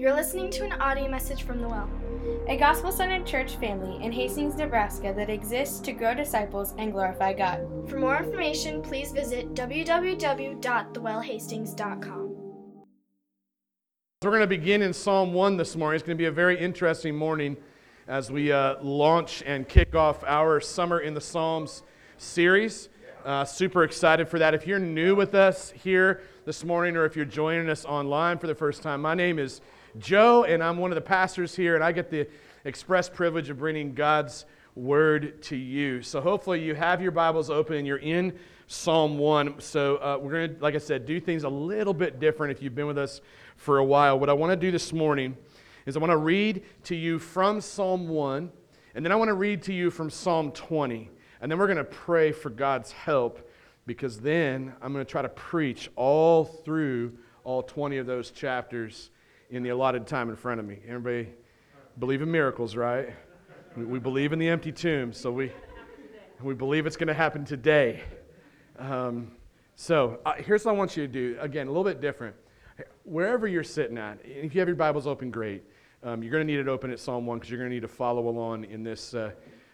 You're listening to an audio message from The Well. a gospel centered church family in Hastings, Nebraska that exists to grow disciples and glorify God. For more information, please visit www.thewellhastings.com. We're going to begin in Psalm 1 this morning. It's going to be a very interesting morning as we uh, launch and kick off our Summer in the Psalms series. Uh, super excited for that. If you're new with us here this morning or if you're joining us online for the first time, my name is Joe and I'm one of the pastors here, and I get the express privilege of bringing God's word to you. So hopefully you have your Bibles open and you're in Psalm 1. So uh, we're going to, like I said, do things a little bit different if you've been with us for a while. What I want to do this morning is I want to read to you from Psalm 1, and then I want to read to you from Psalm 20. And then we're going to pray for God's help because then I'm going to try to preach all through all 20 of those chapters in the allotted time in front of me. Everybody believe in miracles, right? We, we believe in the empty tomb, so we, we believe it's going to happen today. Um, so uh, here's what I want you to do. Again, a little bit different. Wherever you're sitting at, if you have your Bibles open, great. Um, you're going to need it open at Psalm 1 because you're going to need to follow along in this uh,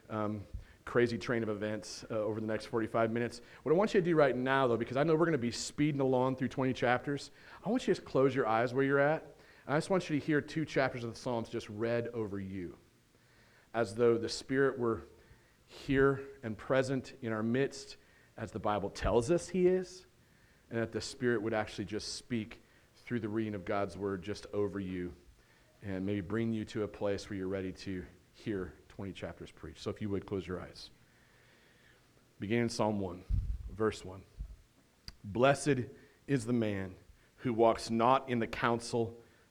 um, crazy train of events uh, over the next 45 minutes. What I want you to do right now, though, because I know we're going to be speeding along through 20 chapters, I want you to just close your eyes where you're at. I just want you to hear two chapters of the Psalms just read over you as though the Spirit were here and present in our midst as the Bible tells us He is, and that the Spirit would actually just speak through the reading of God's Word just over you and maybe bring you to a place where you're ready to hear 20 chapters preached. So if you would, close your eyes. Beginning in Psalm 1, verse 1. Blessed is the man who walks not in the counsel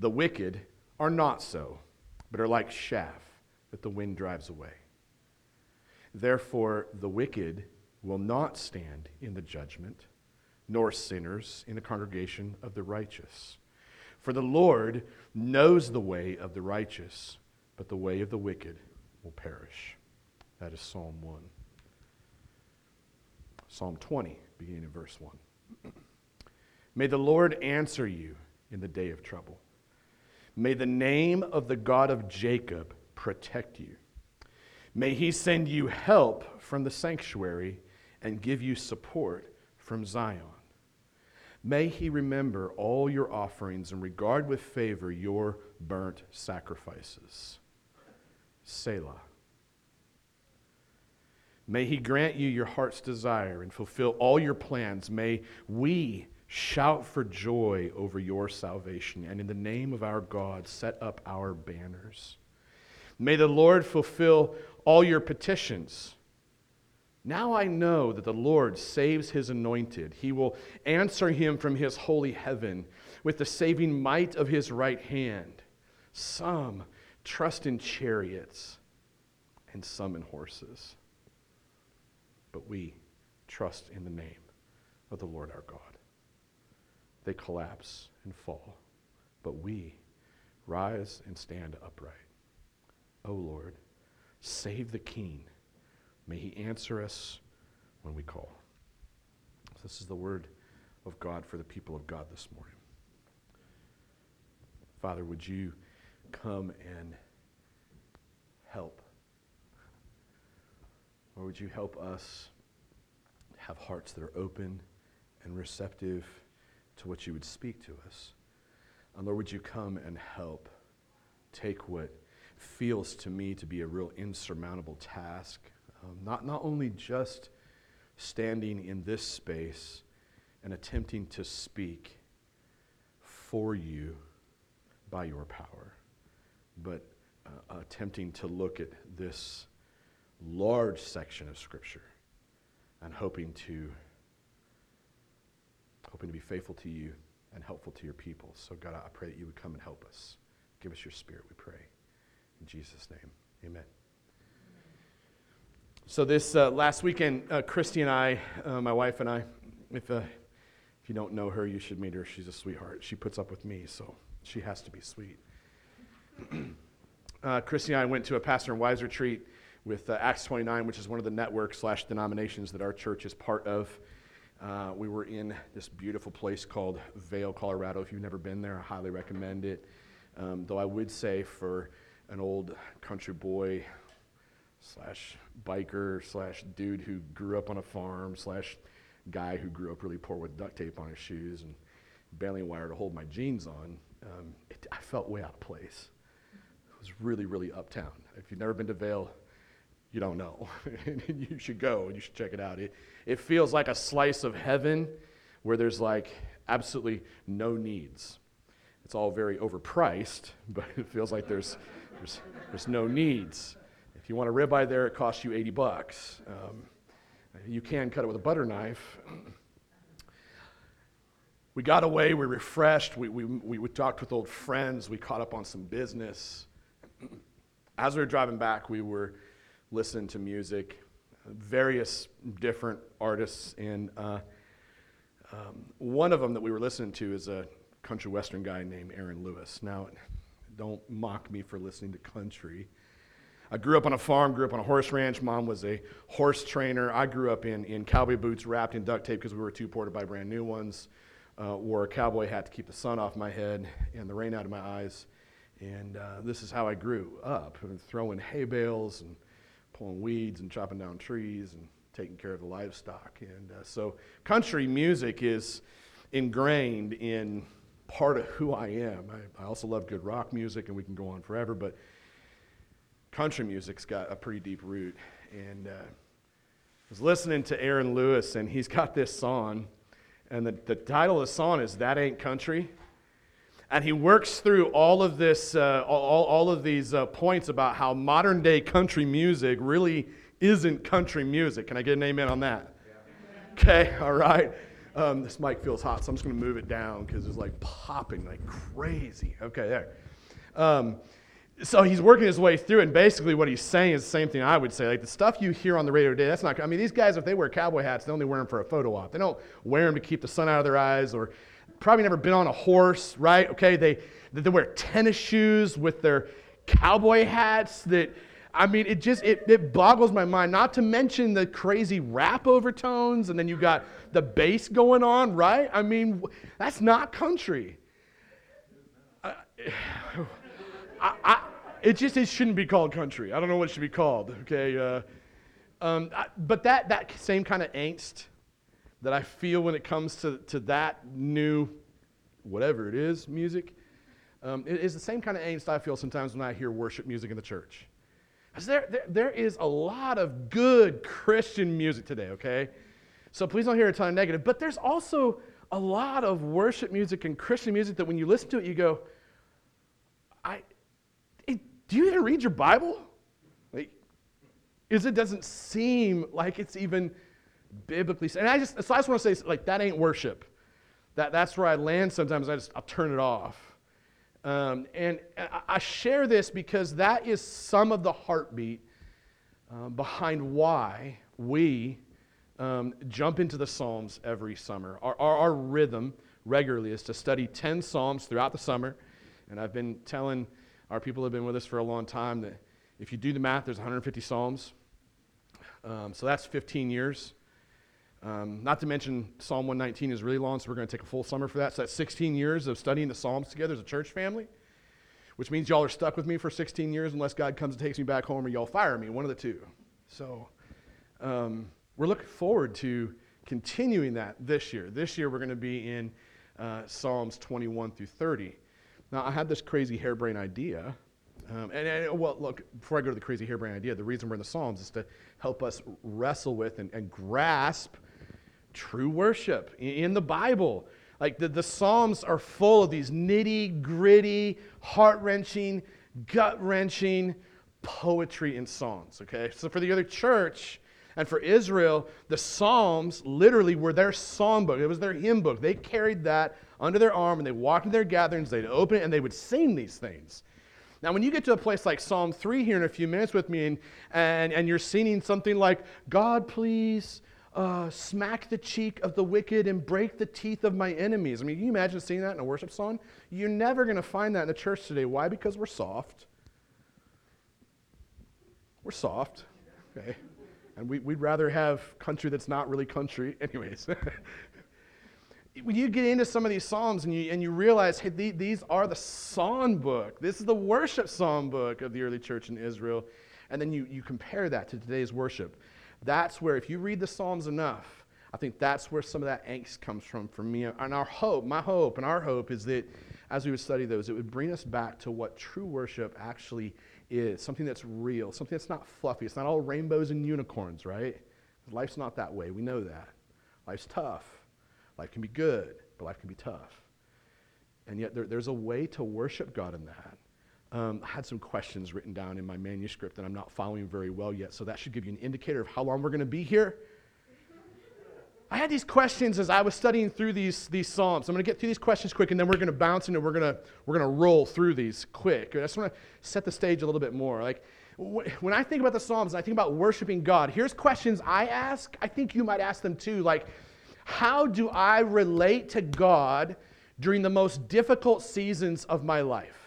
The wicked are not so, but are like chaff that the wind drives away. Therefore, the wicked will not stand in the judgment, nor sinners in the congregation of the righteous. For the Lord knows the way of the righteous, but the way of the wicked will perish. That is Psalm 1. Psalm 20, beginning in verse 1. May the Lord answer you in the day of trouble. May the name of the God of Jacob protect you. May he send you help from the sanctuary and give you support from Zion. May he remember all your offerings and regard with favor your burnt sacrifices. Selah. May he grant you your heart's desire and fulfill all your plans. May we shout for joy over your salvation and in the name of our God set up our banners. May the Lord fulfill all your petitions. Now I know that the Lord saves his anointed. He will answer him from his holy heaven with the saving might of his right hand. Some trust in chariots and some in horses. But we trust in the name of the Lord our God. They collapse and fall, but we rise and stand upright. O Lord, save the king. May he answer us when we call. This is the word of God for the people of God this morning. Father, would you come and help? Or would you help us have hearts that are open and receptive to what you would speak to us? And Lord, would you come and help take what feels to me to be a real insurmountable task? Um, not, not only just standing in this space and attempting to speak for you by your power, but uh, attempting to look at this large section of Scripture and hoping to hoping to be faithful to you and helpful to your people. So, God, I pray that you would come and help us. Give us your spirit, we pray. In Jesus' name, amen. So, this uh, last weekend, uh, Christy and I, uh, my wife and I, if, uh, if you don't know her, you should meet her. She's a sweetheart. She puts up with me, so she has to be sweet. uh, Christy and I went to a pastor and wives retreat with uh, Acts 29, which is one of the networks slash denominations that our church is part of. Uh, we were in this beautiful place called Vail, Colorado. If you've never been there, I highly recommend it. Um, though I would say for an old country boy slash biker slash dude who grew up on a farm slash guy who grew up really poor with duct tape on his shoes and baling wire to hold my jeans on, um, it, I felt way out of place. It was really, really uptown. If you've never been to Vail, you don't know. you should go and you should check it out. It, it feels like a slice of heaven where there's like absolutely no needs. It's all very overpriced, but it feels like there's, there's, there's no needs. If you want a ribeye there, it costs you 80 bucks. Um, you can cut it with a butter knife. We got away, we refreshed, we, we, we talked with old friends, we caught up on some business. As we were driving back, we were listening to music, various different artists, and uh, um, one of them that we were listening to is a country western guy named Aaron Lewis. Now, don't mock me for listening to country. I grew up on a farm, grew up on a horse ranch. Mom was a horse trainer. I grew up in, in cowboy boots wrapped in duct tape because we were too poor to buy brand new ones. Uh, wore a cowboy hat to keep the sun off my head and the rain out of my eyes. And uh, this is how I grew up, throwing hay bales and pulling weeds and chopping down trees and taking care of the livestock. And uh, so country music is ingrained in part of who I am. I, I also love good rock music, and we can go on forever, but country music's got a pretty deep root. And uh, I was listening to Aaron Lewis, and he's got this song, and the, the title of the song is That Ain't Country. And he works through all of this, uh, all, all of these uh, points about how modern day country music really isn't country music. Can I get an amen on that? Okay, all right. Um, this mic feels hot, so I'm just going to move it down because it's like popping like crazy. Okay, there. Um, so he's working his way through, and basically what he's saying is the same thing I would say. Like the stuff you hear on the radio today, that's not. I mean, these guys, if they wear cowboy hats, they only wear them for a photo op. They don't wear them to keep the sun out of their eyes, or probably never been on a horse, right? Okay, they they wear tennis shoes with their cowboy hats. That I mean, it just it, it boggles my mind. Not to mention the crazy rap overtones, and then you got the bass going on, right? I mean, that's not country. I, I, it just it shouldn't be called country. I don't know what it should be called. Okay, uh, um, but that that same kind of angst that I feel when it comes to to that new, whatever it is, music, um, it is the same kind of angst I feel sometimes when I hear worship music in the church. There, there, there is a lot of good Christian music today, okay? So please don't hear a ton of negative. But there's also a lot of worship music and Christian music that when you listen to it, you go, I, do you even read your Bible? Like, is it doesn't seem like it's even biblically. And I just, so I just want to say, like, that ain't worship. That, that's where I land sometimes. I just, I'll turn it off. Um, and I, share this because that is some of the heartbeat uh, behind why we um, jump into the Psalms every summer. Our, our, our rhythm regularly is to study 10 Psalms throughout the summer. And I've been telling our people have been with us for a long time. That if you do the math, there's 150 Psalms. Um, so that's 15 years. Um, not to mention, Psalm 119 is really long, so we're going to take a full summer for that. So that's 16 years of studying the Psalms together as a church family, which means y'all are stuck with me for 16 years unless God comes and takes me back home or y'all fire me, one of the two. So um, we're looking forward to continuing that this year. This year, we're going to be in uh, Psalms 21 through 30. Now, I had this crazy harebrained idea. Um, and, and, well, look, before I go to the crazy harebrained idea, the reason we're in the Psalms is to help us wrestle with and, and grasp true worship in, the Bible. Like the, the Psalms are full of these nitty gritty, heart wrenching, gut wrenching poetry and songs, okay? So for the other church, and for Israel, the Psalms literally were their songbook. It was their hymn book. They carried that under their arm and they walked into their gatherings, they'd open it and they would sing these things. Now, when you get to a place like Psalm 3 here in a few minutes with me, and, and, and you're singing something like, God, please uh, smack the cheek of the wicked and break the teeth of my enemies. I mean, can you imagine seeing that in a worship song? You're never going to find that in the church today. Why? Because we're soft. We're soft, okay? And we, would rather have country that's not really country, anyways. when you get into some of these psalms and you, and you realize, hey, the, these are the song book. This is the worship song book of the early church in Israel. And then you, you compare that to today's worship. That's where, if you read the Psalms enough, I think that's where some of that angst comes from for me. And our hope, my hope, and our hope is that as we would study those, it would bring us back to what true worship actually is something that's real, something that's not fluffy. It's not all rainbows and unicorns, right? Life's not that way. We know that. Life's tough. Life can be good, but life can be tough. And yet, there, there's a way to worship God in that. Um, I had some questions written down in my manuscript that I'm not following very well yet, so that should give you an indicator of how long we're going to be here. I had these questions as I was studying through these, these Psalms. I'm going to get through these questions quick, and then we're going to bounce into we're going to we're going to roll through these quick. I just want to set the stage a little bit more. Like when I think about the Psalms I think about worshiping God, here's questions I ask. I think you might ask them too. Like, how do I relate to God during the most difficult seasons of my life?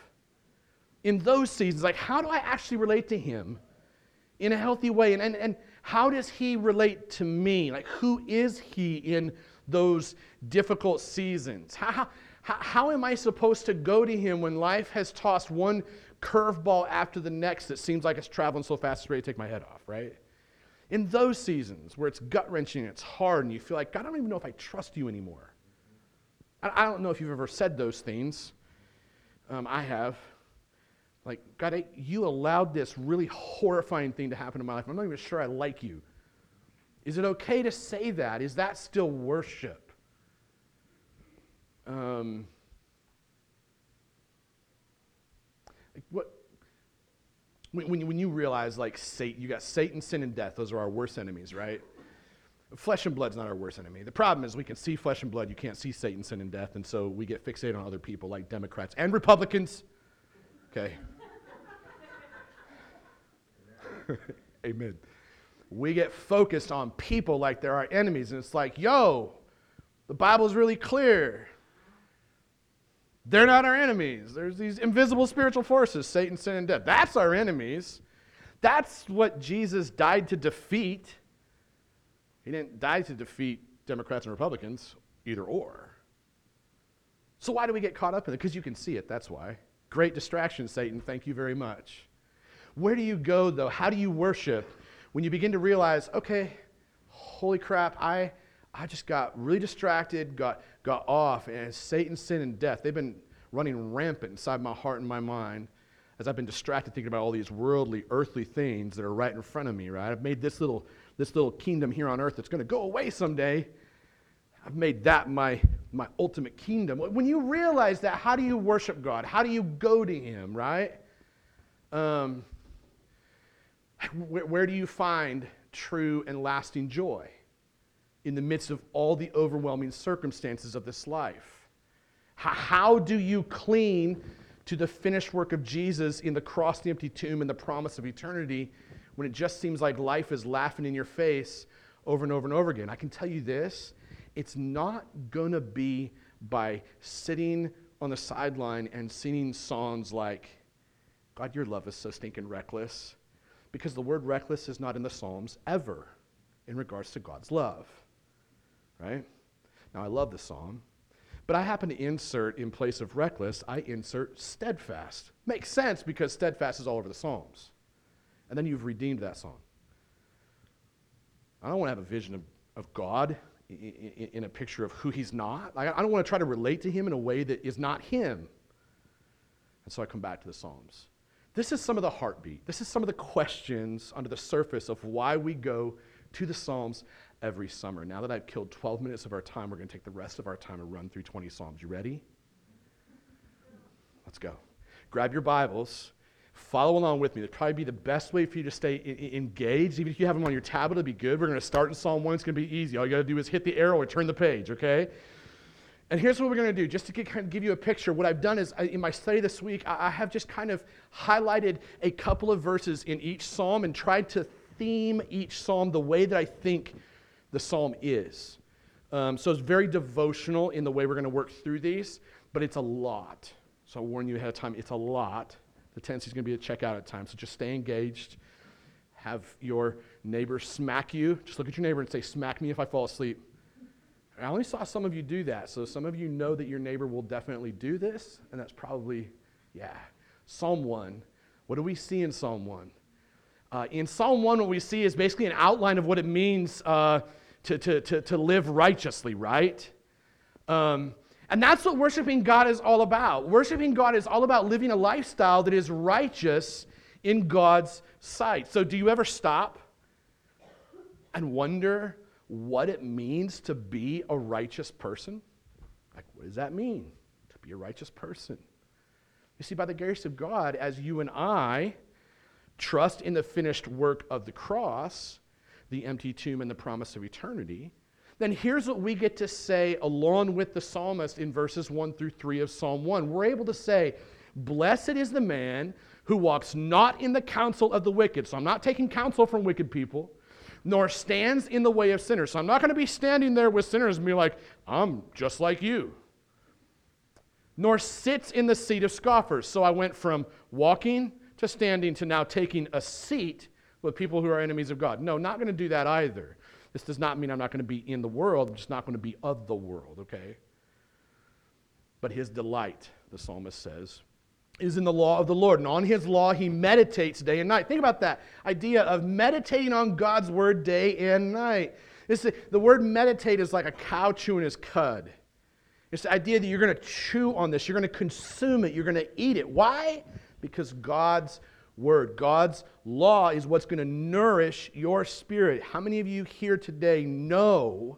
In those seasons, like, how do I actually relate to Him in a healthy way? And and and how does he relate to me? Like, who is he in those difficult seasons? How, how, how am I supposed to go to him when life has tossed one curveball after the next that seems like it's traveling so fast it's ready to take my head off, right? In those seasons where it's gut wrenching, it's hard, and you feel like, God, I don't even know if I trust you anymore. I, I don't know if you've ever said those things. Um, I have. Like, God, I, you allowed this really horrifying thing to happen in my life. I'm not even sure I like you. Is it okay to say that? Is that still worship? Um, like what, when, you, when you realize, like, Satan, you got Satan, sin, and death, those are our worst enemies, right? Flesh and blood's not our worst enemy. The problem is we can see flesh and blood, you can't see Satan, sin, and death, and so we get fixated on other people like Democrats and Republicans. Okay. Amen. We get focused on people like they're our enemies, and it's like, yo, the Bible's really clear. They're not our enemies. There's these invisible spiritual forces, Satan, sin, and death. That's our enemies. That's what Jesus died to defeat. He didn't die to defeat Democrats and Republicans, either or. So why do we get caught up in it? Because you can see it, that's why. Great distraction, Satan. Thank you very much. Where do you go, though? How do you worship when you begin to realize, okay, holy crap, I, I just got really distracted, got, got off, and Satan, sin, and death, they've been running rampant inside my heart and my mind as I've been distracted thinking about all these worldly, earthly things that are right in front of me, right? I've made this little, this little kingdom here on earth that's going to go away someday. I've made that my, my ultimate kingdom. When you realize that, how do you worship God? How do you go to Him, right? Um, where, where do you find true and lasting joy? In the midst of all the overwhelming circumstances of this life. How, how do you cling to the finished work of Jesus in the cross, the empty tomb, and the promise of eternity when it just seems like life is laughing in your face over and over and over again? I can tell you this it's not going to be by sitting on the sideline and singing songs like, God, your love is so stinking reckless because the word reckless is not in the Psalms ever in regards to God's love. Right? Now, I love the psalm, but I happen to insert in place of reckless, I insert steadfast. Makes sense because steadfast is all over the Psalms. And then you've redeemed that song. I don't want to have a vision of, of God in, in, in a picture of who he's not. I don't want to try to relate to him in a way that is not him. And so I come back to the Psalms. This is some of the heartbeat. This is some of the questions under the surface of why we go to the Psalms every summer. Now that I've killed 12 minutes of our time, we're going to take the rest of our time and run through 20 Psalms. You ready? Let's go. Grab your Bibles. Follow along with me. It'd probably be the best way for you to stay I- engaged. Even if you have them on your tablet, it'll be good. We're going to start in Psalm 1. It's going to be easy. All you got to do is hit the arrow or turn the page, okay? And here's what we're going to do, just to get, kind of give you a picture. What I've done is, I, in my study this week, I, I have just kind of highlighted a couple of verses in each psalm and tried to theme each psalm the way that I think the psalm is. Um, so it's very devotional in the way we're going to work through these, but it's a lot. So I'll warn you ahead of time, it's a lot. The tendency is going to be to check out at times, so just stay engaged. Have your neighbor smack you. Just look at your neighbor and say, Smack me if I fall asleep. I only saw some of you do that, so some of you know that your neighbor will definitely do this, and that's probably, yeah. Psalm 1. What do we see in Psalm 1? Uh, in Psalm 1, what we see is basically an outline of what it means uh, to, to, to, to live righteously, right? Um, and that's what worshiping God is all about. Worshiping God is all about living a lifestyle that is righteous in God's sight. So, do you ever stop and wonder what it means to be a righteous person? Like, what does that mean to be a righteous person? You see, by the grace of God, as you and I trust in the finished work of the cross, the empty tomb, and the promise of eternity, then here's what we get to say along with the psalmist in verses 1 through 3 of Psalm 1. We're able to say, Blessed is the man who walks not in the counsel of the wicked. So I'm not taking counsel from wicked people, nor stands in the way of sinners. So I'm not going to be standing there with sinners and be like, I'm just like you. Nor sits in the seat of scoffers. So I went from walking to standing to now taking a seat with people who are enemies of God. No, not going to do that either. This does not mean I'm not going to be in the world, I'm just not going to be of the world, okay? But his delight, the psalmist says, is in the law of the Lord. And on his law he meditates day and night. Think about that idea of meditating on God's word day and night. The, the word meditate is like a cow chewing his cud. It's the idea that you're going to chew on this, you're going to consume it, you're going to eat it. Why? Because God's word, God's law is what's going to nourish your spirit. How many of you here today know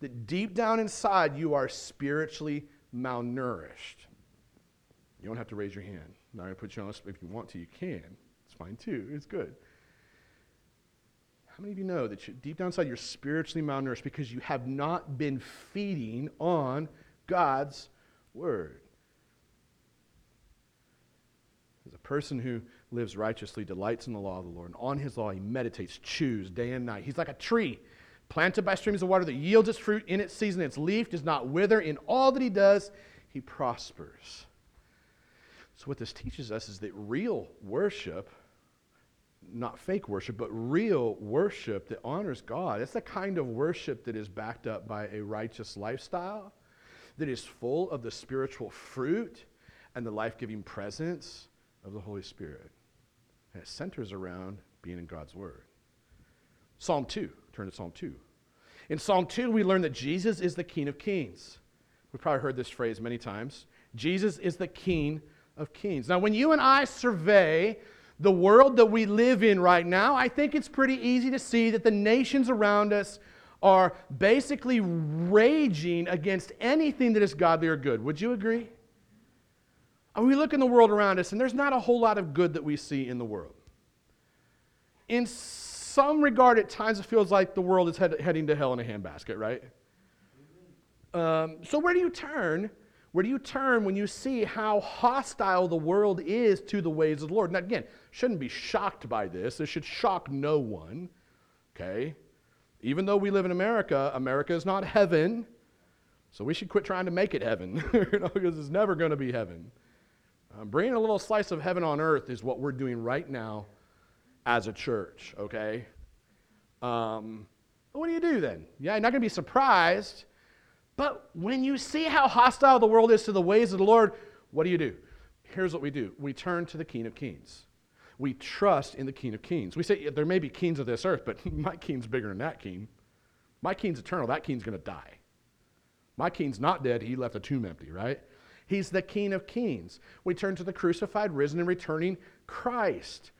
that deep down inside you are spiritually malnourished? You don't have to raise your hand. Going to put you on If you want to, you can. It's fine too. It's good. How many of you know that you, deep down inside you're spiritually malnourished because you have not been feeding on God's word? As a person who lives righteously delights in the law of the Lord, and on his law he meditates, chews day and night. He's like a tree planted by streams of water that yields its fruit in its season. Its leaf does not wither. In all that he does, he prospers. So, what this teaches us is that real worship, not fake worship, but real worship that honors God, it's the kind of worship that is backed up by a righteous lifestyle, that is full of the spiritual fruit and the life giving presence of the Holy Spirit. And it centers around being in God's Word. Psalm 2. Turn to Psalm 2. In Psalm 2, we learn that Jesus is the King of Kings. We've probably heard this phrase many times. Jesus is the King of Kings. Now, when you and I survey the world that we live in right now, I think it's pretty easy to see that the nations around us are basically raging against anything that is godly or good. Would you agree? And we look in the world around us, and there's not a whole lot of good that we see in the world. In some regard, at times, it feels like the world is head, heading to hell in a handbasket, right? Um, so, where do you turn? Where do you turn when you see how hostile the world is to the ways of the Lord? Now, again, shouldn't be shocked by this. This should shock no one, okay? Even though we live in America, America is not heaven, so we should quit trying to make it heaven, you know, because it's never going to be heaven. Um, bringing a little slice of heaven on earth is what we're doing right now as a church, okay? Um, what do you do then? Yeah, you're not going to be surprised. But when you see how hostile the world is to the ways of the Lord, what do you do? Here's what we do we turn to the King of Kings. We trust in the King of Kings. We say there may be kings of this earth, but my king's bigger than that king. My king's eternal. That king's going to die. My king's not dead. He left a tomb empty, right? He's the King of Kings. We turn to the crucified, risen, and returning Christ.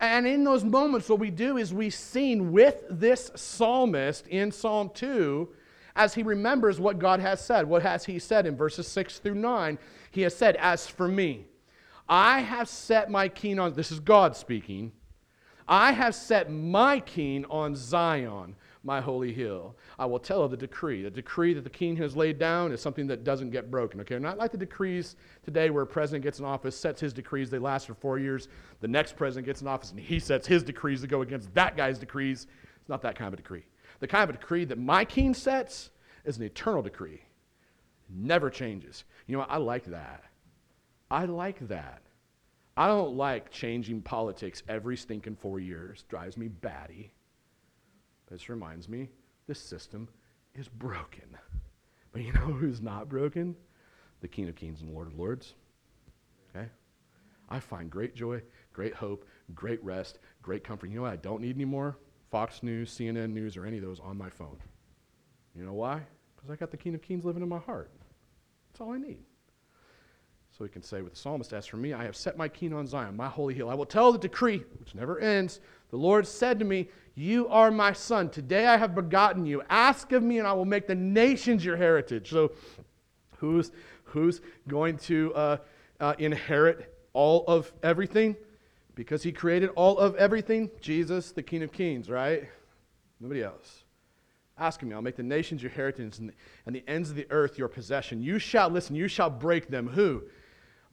And in those moments, what we do is we sing with this psalmist in Psalm 2 as he remembers what God has said. What has he said in verses 6 through 9? He has said, As for me, I have set my king on, this is God speaking, I have set my king on Zion, my holy hill. I will tell of the decree. The decree that the king has laid down is something that doesn't get broken. Okay, not like the decrees today where a president gets in office, sets his decrees, they last for four years. The next president gets in office and he sets his decrees to go against that guy's decrees. It's not that kind of a decree. The kind of a decree that my king sets is an eternal decree. Never changes. You know what? I like that. I like that. I don't like changing politics every stinking four years. Drives me batty. This reminds me this system is broken. But you know who's not broken? The King of Kings and Lord of Lords. Okay? I find great joy, great hope, great rest, great comfort. You know what I don't need anymore? Fox News, CNN News, or any of those on my phone. You know why? Because I got the King of Kings living in my heart. That's all I need. So we can say with the psalmist, As for me, I have set my king on Zion, my holy hill. I will tell the decree, which never ends. The Lord said to me, You are my son. Today I have begotten you. Ask of me, and I will make the nations your heritage. So who's, who's going to uh, uh, inherit all of everything? Because he created all of everything? Jesus, the King of Kings, right? Nobody else. Ask me, I'll make the nations your heritage and the, and the ends of the earth your possession. You shall listen, you shall break them. Who?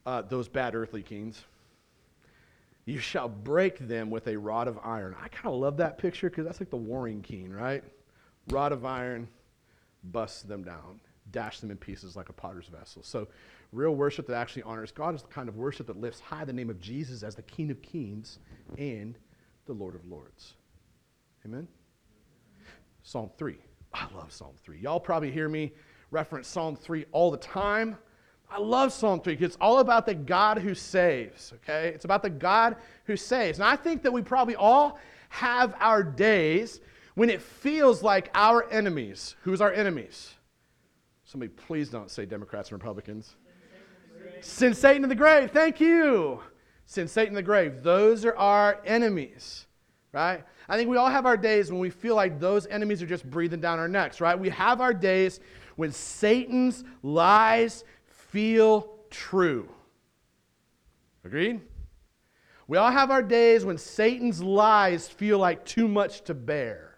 uh, those bad earthly kings. You shall break them with a rod of iron. I kind of love that picture because that's like the warring king, right? Rod of iron, bust them down, dash them in pieces like a potter's vessel. So, real worship that actually honors God is the kind of worship that lifts high the name of Jesus as the King of Kings and the Lord of Lords. Amen? Psalm 3. I love Psalm 3. Y'all probably hear me reference Psalm 3 all the time. I love Psalm 3 because it's all about the God who saves, okay? It's about the God who saves. And I think that we probably all have our days when it feels like our enemies. Who's our enemies? Somebody, please don't say Democrats and Republicans. Send Satan to the grave. Thank you. Send Satan to the grave. Those are our enemies, right? I think we all have our days when we feel like those enemies are just breathing down our necks, right? We have our days when Satan's lies feel true. Agreed? We all have our days when Satan's lies feel like too much to bear.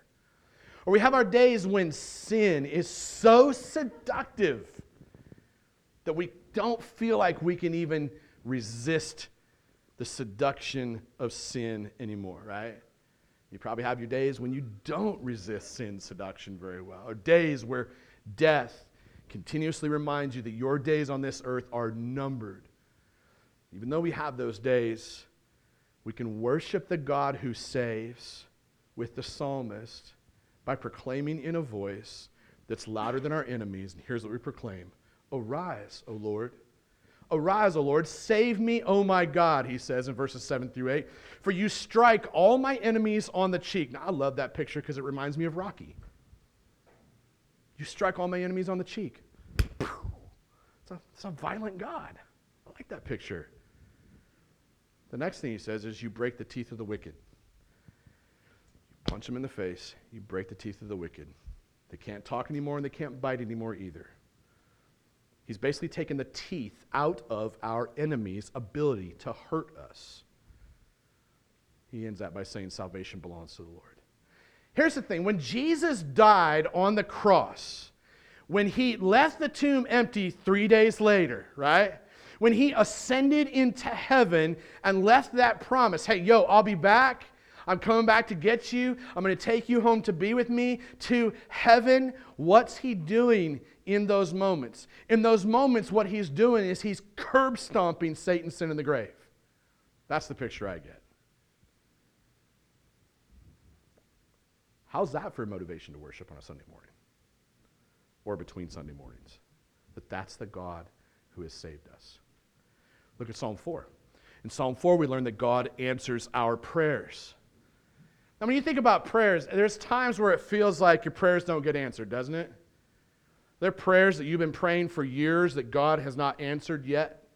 Or we have our days when sin is so seductive that we don't feel like we can even resist the seduction of sin anymore, right? You probably have your days when you don't resist sin's seduction very well, or days where death continuously reminds you that your days on this earth are numbered. Even though we have those days, we can worship the God who saves with the psalmist by proclaiming in a voice that's louder than our enemies. And here's what we proclaim Arise, O Lord. Arise, O Lord, save me, O my God, he says in verses 7 through 8. For you strike all my enemies on the cheek. Now, I love that picture because it reminds me of Rocky. You strike all my enemies on the cheek. It's a, it's a violent God. I like that picture. The next thing he says is, You break the teeth of the wicked. You punch them in the face, you break the teeth of the wicked. They can't talk anymore and they can't bite anymore either. He's basically taken the teeth out of our enemy's ability to hurt us. He ends that by saying salvation belongs to the Lord. Here's the thing when Jesus died on the cross, when he left the tomb empty three days later, right? When he ascended into heaven and left that promise hey, yo, I'll be back. I'm coming back to get you. I'm going to take you home to be with me to heaven. What's he doing in those moments? In those moments, what he's doing is he's curb stomping Satan's sin in the grave. That's the picture I get. How's that for motivation to worship on a Sunday morning or between Sunday mornings? That that's the God who has saved us. Look at Psalm 4. In Psalm 4, we learn that God answers our prayers. Now, when you think about prayers, there's times where it feels like your prayers don't get answered, doesn't it? There are prayers that you've been praying for years that God has not answered yet.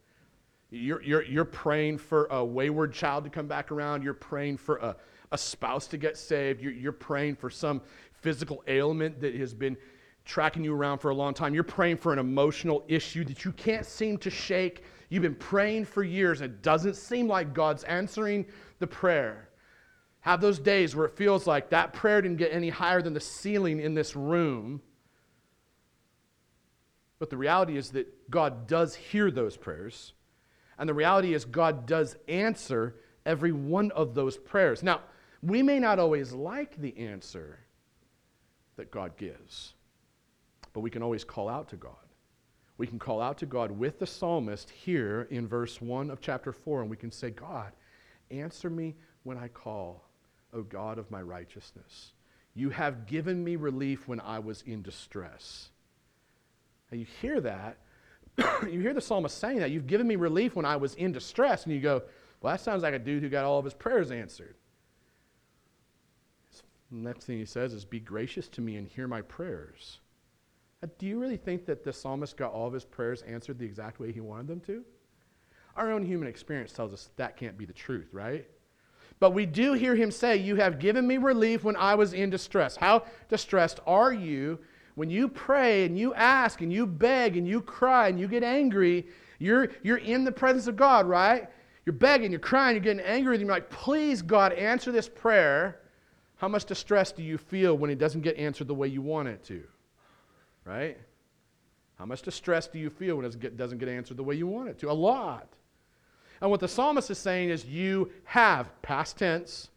You're, you're, you're praying for a wayward child to come back around. You're praying for a, a spouse to get saved. You're, you're praying for some physical ailment that has been tracking you around for a long time. You're praying for an emotional issue that you can't seem to shake. You've been praying for years. And it doesn't seem like God's answering the prayer. Have those days where it feels like that prayer didn't get any higher than the ceiling in this room. But the reality is that God does hear those prayers. And the reality is, God does answer every one of those prayers. Now, we may not always like the answer that God gives, but we can always call out to God. We can call out to God with the psalmist here in verse 1 of chapter 4, and we can say, God, answer me when I call, O God of my righteousness. You have given me relief when I was in distress. Now you hear that. you hear the psalmist saying that. You've given me relief when I was in distress. And you go, well, that sounds like a dude who got all of his prayers answered. Next thing he says is, Be gracious to me and hear my prayers. Now, do you really think that the psalmist got all of his prayers answered the exact way he wanted them to? Our own human experience tells us that can't be the truth, right? But we do hear him say, You have given me relief when I was in distress. How distressed are you when you pray and you ask and you beg and you cry and you get angry? You're, you're in the presence of God, right? You're begging, you're crying, you're getting angry him. You're like, Please, God, answer this prayer. How much distress do you feel when it doesn't get answered the way you want it to? Right? How much distress do you feel when it doesn't get answered the way you want it to? A lot. And what the psalmist is saying is, You have, past tense,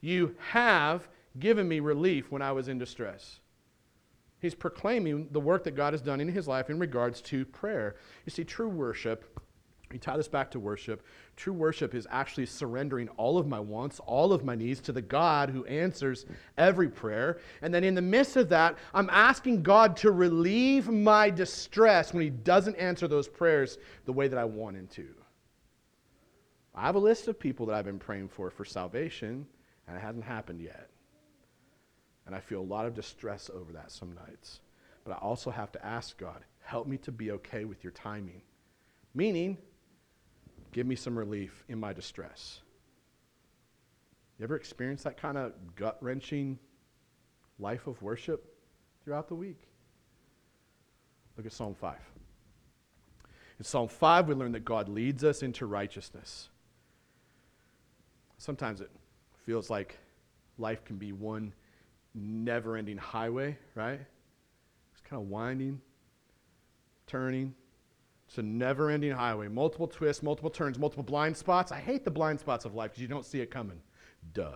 you have given me relief when I was in distress. He's proclaiming the work that God has done in his life in regards to prayer. You see, true worship you tie this back to worship. True worship is actually surrendering all of my wants, all of my needs to the God who answers every prayer. And then in the midst of that, I'm asking God to relieve my distress when He doesn't answer those prayers the way that I want Him to. I have a list of people that I've been praying for for salvation, and it hasn't happened yet. And I feel a lot of distress over that some nights. But I also have to ask God, help me to be okay with your timing. Meaning, Give me some relief in my distress. You ever experienced that kind of gut wrenching life of worship throughout the week? Look at Psalm 5. In Psalm 5, we learn that God leads us into righteousness. Sometimes it feels like life can be one never ending highway, right? It's kind of winding, turning, it's a never ending highway. Multiple twists, multiple turns, multiple blind spots. I hate the blind spots of life because you don't see it coming. Duh.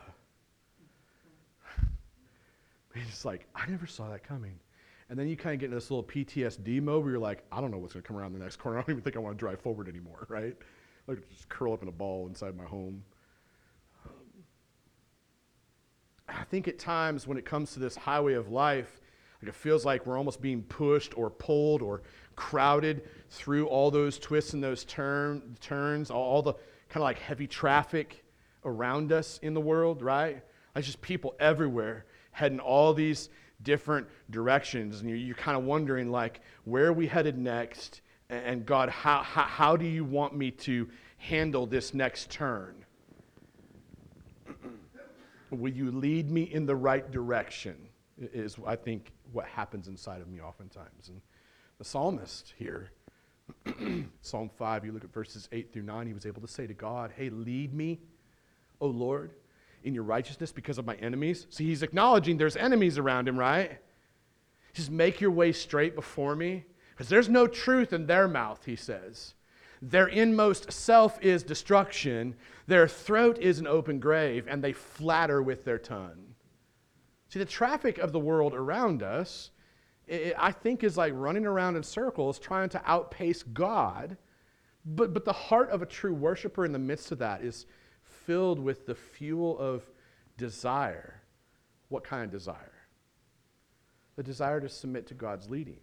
It's like, I never saw that coming. And then you kind of get into this little PTSD mode where you're like, I don't know what's going to come around the next corner. I don't even think I want to drive forward anymore, right? Like just curl up in a ball inside my home. I think at times when it comes to this highway of life, like it feels like we're almost being pushed or pulled or crowded through all those twists and those turn, turns, all the kind of like heavy traffic around us in the world, right? Like just people everywhere heading all these different directions. And you're, you're kind of wondering, like, where are we headed next? And God, how, how, how do you want me to handle this next turn? Will you lead me in the right direction? Is, I think, what happens inside of me oftentimes. And the psalmist here, Psalm 5, you look at verses 8 through 9, he was able to say to God, Hey, lead me, O Lord, in your righteousness because of my enemies. See, he's acknowledging there's enemies around him, right? Just make your way straight before me. Because there's no truth in their mouth, he says. Their inmost self is destruction, their throat is an open grave, and they flatter with their tongue. See, the traffic of the world around us it, I think is like running around in circles trying to outpace God. But, but the heart of a true worshiper in the midst of that is filled with the fuel of desire. What kind of desire? The desire to submit to God's leading.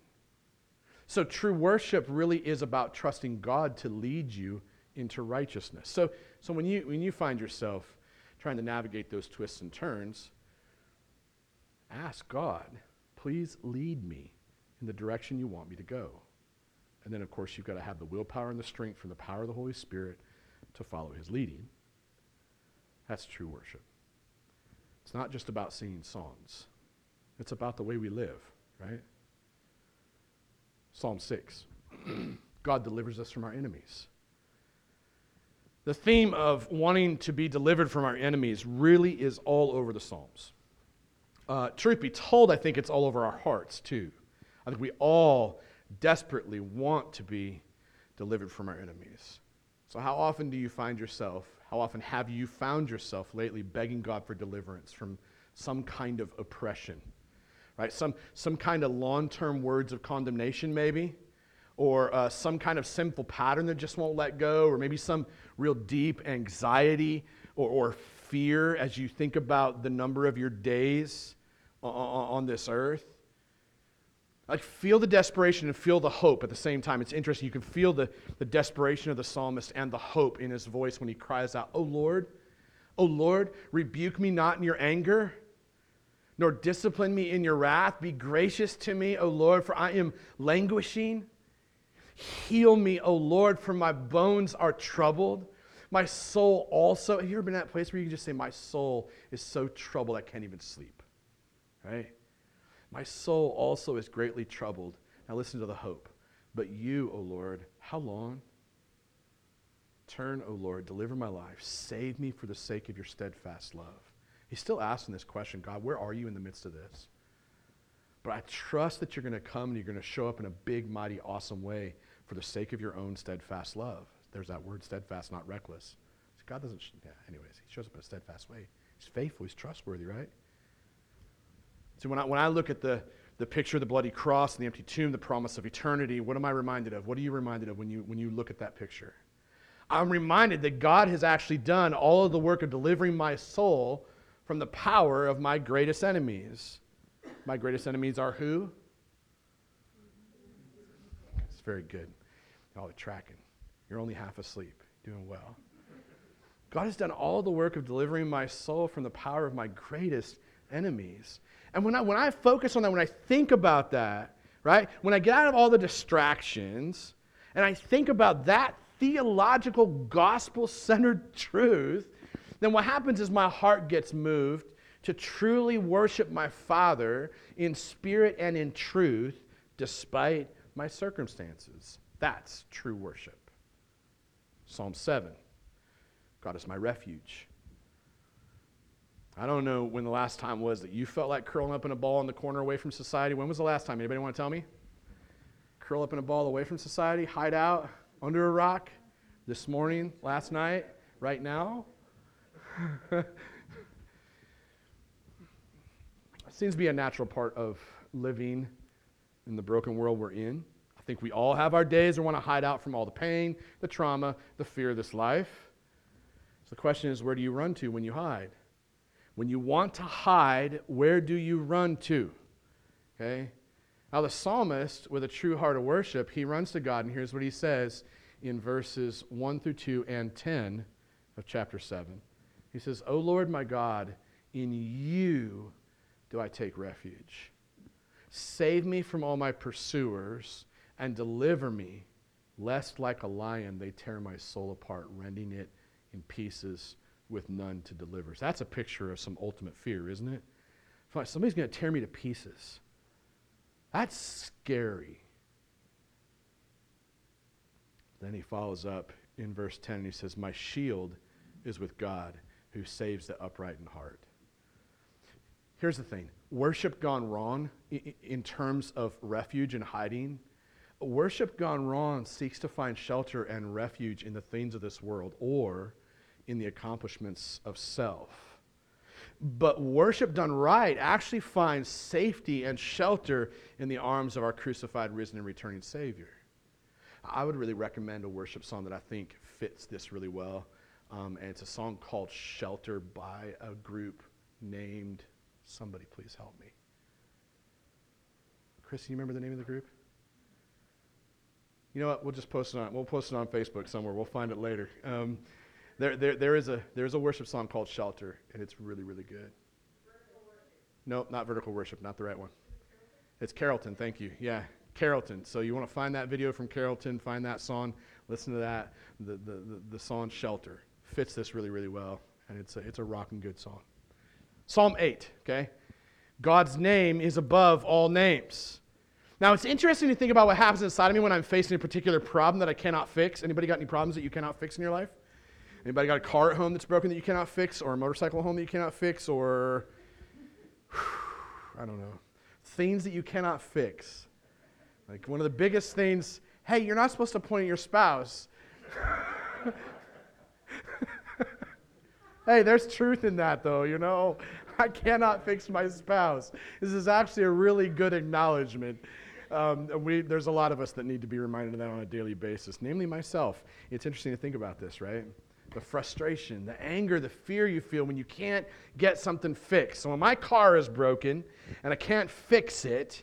So, true worship really is about trusting God to lead you into righteousness. So, so when, you, when you find yourself trying to navigate those twists and turns, ask God Please lead me in the direction you want me to go. And then, of course, you've got to have the willpower and the strength from the power of the Holy Spirit to follow his leading. That's true worship. It's not just about singing songs, it's about the way we live, right? Psalm 6 God delivers us from our enemies. The theme of wanting to be delivered from our enemies really is all over the Psalms. Uh, truth be told, I think it's all over our hearts too. I think we all desperately want to be delivered from our enemies. So, how often do you find yourself, how often have you found yourself lately begging God for deliverance from some kind of oppression? Right? Some, some kind of long term words of condemnation, maybe, or uh, some kind of sinful pattern that just won't let go, or maybe some real deep anxiety or, or fear as you think about the number of your days on, on this earth. Like, feel the desperation and feel the hope at the same time. It's interesting. You can feel the, the desperation of the psalmist and the hope in his voice when he cries out, Oh Lord, Oh Lord, rebuke me not in your anger, nor discipline me in your wrath. Be gracious to me, O Lord, for I am languishing. Heal me, O Lord, for my bones are troubled. My soul also. Have you ever been in that place where you can just say, My soul is so troubled I can't even sleep? Right? My soul also is greatly troubled. Now listen to the hope. But you, O Lord, how long? Turn, O Lord, deliver my life. Save me for the sake of your steadfast love. He's still asking this question God, where are you in the midst of this? But I trust that you're going to come and you're going to show up in a big, mighty, awesome way for the sake of your own steadfast love. There's that word steadfast, not reckless. God doesn't, yeah, anyways, he shows up in a steadfast way. He's faithful, he's trustworthy, right? So when I, when I look at the, the picture of the bloody cross and the empty tomb, the promise of eternity, what am I reminded of? What are you reminded of when you, when you look at that picture? I'm reminded that God has actually done all of the work of delivering my soul from the power of my greatest enemies. My greatest enemies are who? It's very good. Y'all the tracking. You're only half asleep. Doing well. God has done all the work of delivering my soul from the power of my greatest enemies. And when I, when I focus on that, when I think about that, right, when I get out of all the distractions and I think about that theological, gospel centered truth, then what happens is my heart gets moved to truly worship my Father in spirit and in truth despite my circumstances. That's true worship. Psalm 7 God is my refuge. I don't know when the last time was that you felt like curling up in a ball in the corner away from society. When was the last time? Anybody want to tell me? Curl up in a ball away from society, hide out under a rock this morning, last night, right now? It seems to be a natural part of living in the broken world we're in. I think we all have our days where we want to hide out from all the pain, the trauma, the fear of this life. So the question is, where do you run to when you hide? When you want to hide, where do you run to? Okay? Now, the psalmist, with a true heart of worship, he runs to God, and here's what he says in verses 1 through 2 and 10 of chapter 7. He says, O Lord my God, in you do I take refuge. Save me from all my pursuers and deliver me, lest like a lion they tear my soul apart, rending it in pieces with none to deliver. So that's a picture of some ultimate fear, isn't it? Somebody's going to tear me to pieces. That's scary. Then he follows up in verse 10 and he says, My shield is with God who saves the upright in heart. Here's the thing worship gone wrong in terms of refuge and hiding. Worship gone wrong seeks to find shelter and refuge in the things of this world or in the accomplishments of self. But worship done right actually finds safety and shelter in the arms of our crucified, risen, and returning Savior. I would really recommend a worship song that I think fits this really well. Um, and it's a song called Shelter by a group named, somebody please help me. Chris, you remember the name of the group? You know what? We'll just post it on. We'll post it on Facebook somewhere. We'll find it later. Um, there, there, there is a there is a worship song called Shelter, and it's really, really good. No, not vertical worship. Not the right one. It's Carrollton. Thank you. Yeah, Carrollton. So you want to find that video from Carrollton, find that song, listen to that. The, the, the, the song Shelter fits this really, really well, and it's a, it's a rocking good song. Psalm 8, okay? God's name is above all names. Now, it's interesting to think about what happens inside of me when I'm facing a particular problem that I cannot fix. Anybody got any problems that you cannot fix in your life? Anybody got a car at home that's broken that you cannot fix, or a motorcycle at home that you cannot fix, or I don't know, things that you cannot fix? Like one of the biggest things, hey, you're not supposed to point at your spouse. hey, there's truth in that, though, you know? I cannot fix my spouse. This is actually a really good acknowledgement. Um, we, there's a lot of us that need to be reminded of that on a daily basis, namely myself. It's interesting to think about this, right? The frustration, the anger, the fear you feel when you can't get something fixed. So when my car is broken and I can't fix it,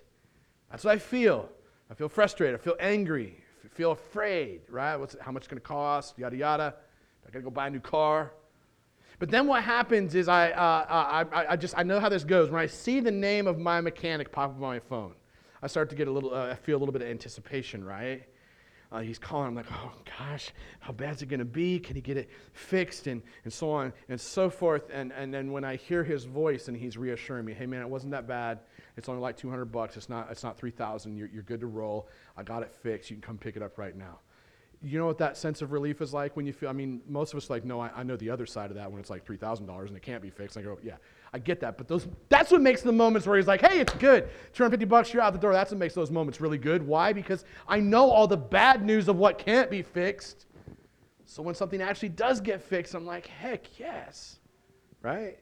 that's what I feel. I feel frustrated. I feel angry. I feel afraid, right? What's how much it's going to cost? Yada, yada. I got to go buy a new car. But then what happens is I, uh, I, I, just I know how this goes. When I see the name of my mechanic pop up on my phone, I start to get a little, uh, I feel a little bit of anticipation, right? Uh, he's calling. I'm like, oh gosh, how bad is it going to be? Can he get it fixed? And, and so on and so forth. And, and then when I hear his voice and he's reassuring me, hey man, it wasn't that bad. It's only like 200 bucks. It's not, it's not 3,000. You're, you're good to roll. I got it fixed. You can come pick it up right now you know what that sense of relief is like when you feel, I mean, most of us like, no, I, I know the other side of that when it's like $3,000 and it can't be fixed. I go, yeah, I get that. But those, that's what makes the moments where he's like, hey, it's good. 250 bucks, you're out the door. That's what makes those moments really good. Why? Because I know all the bad news of what can't be fixed. So when something actually does get fixed, I'm like, heck yes. Right?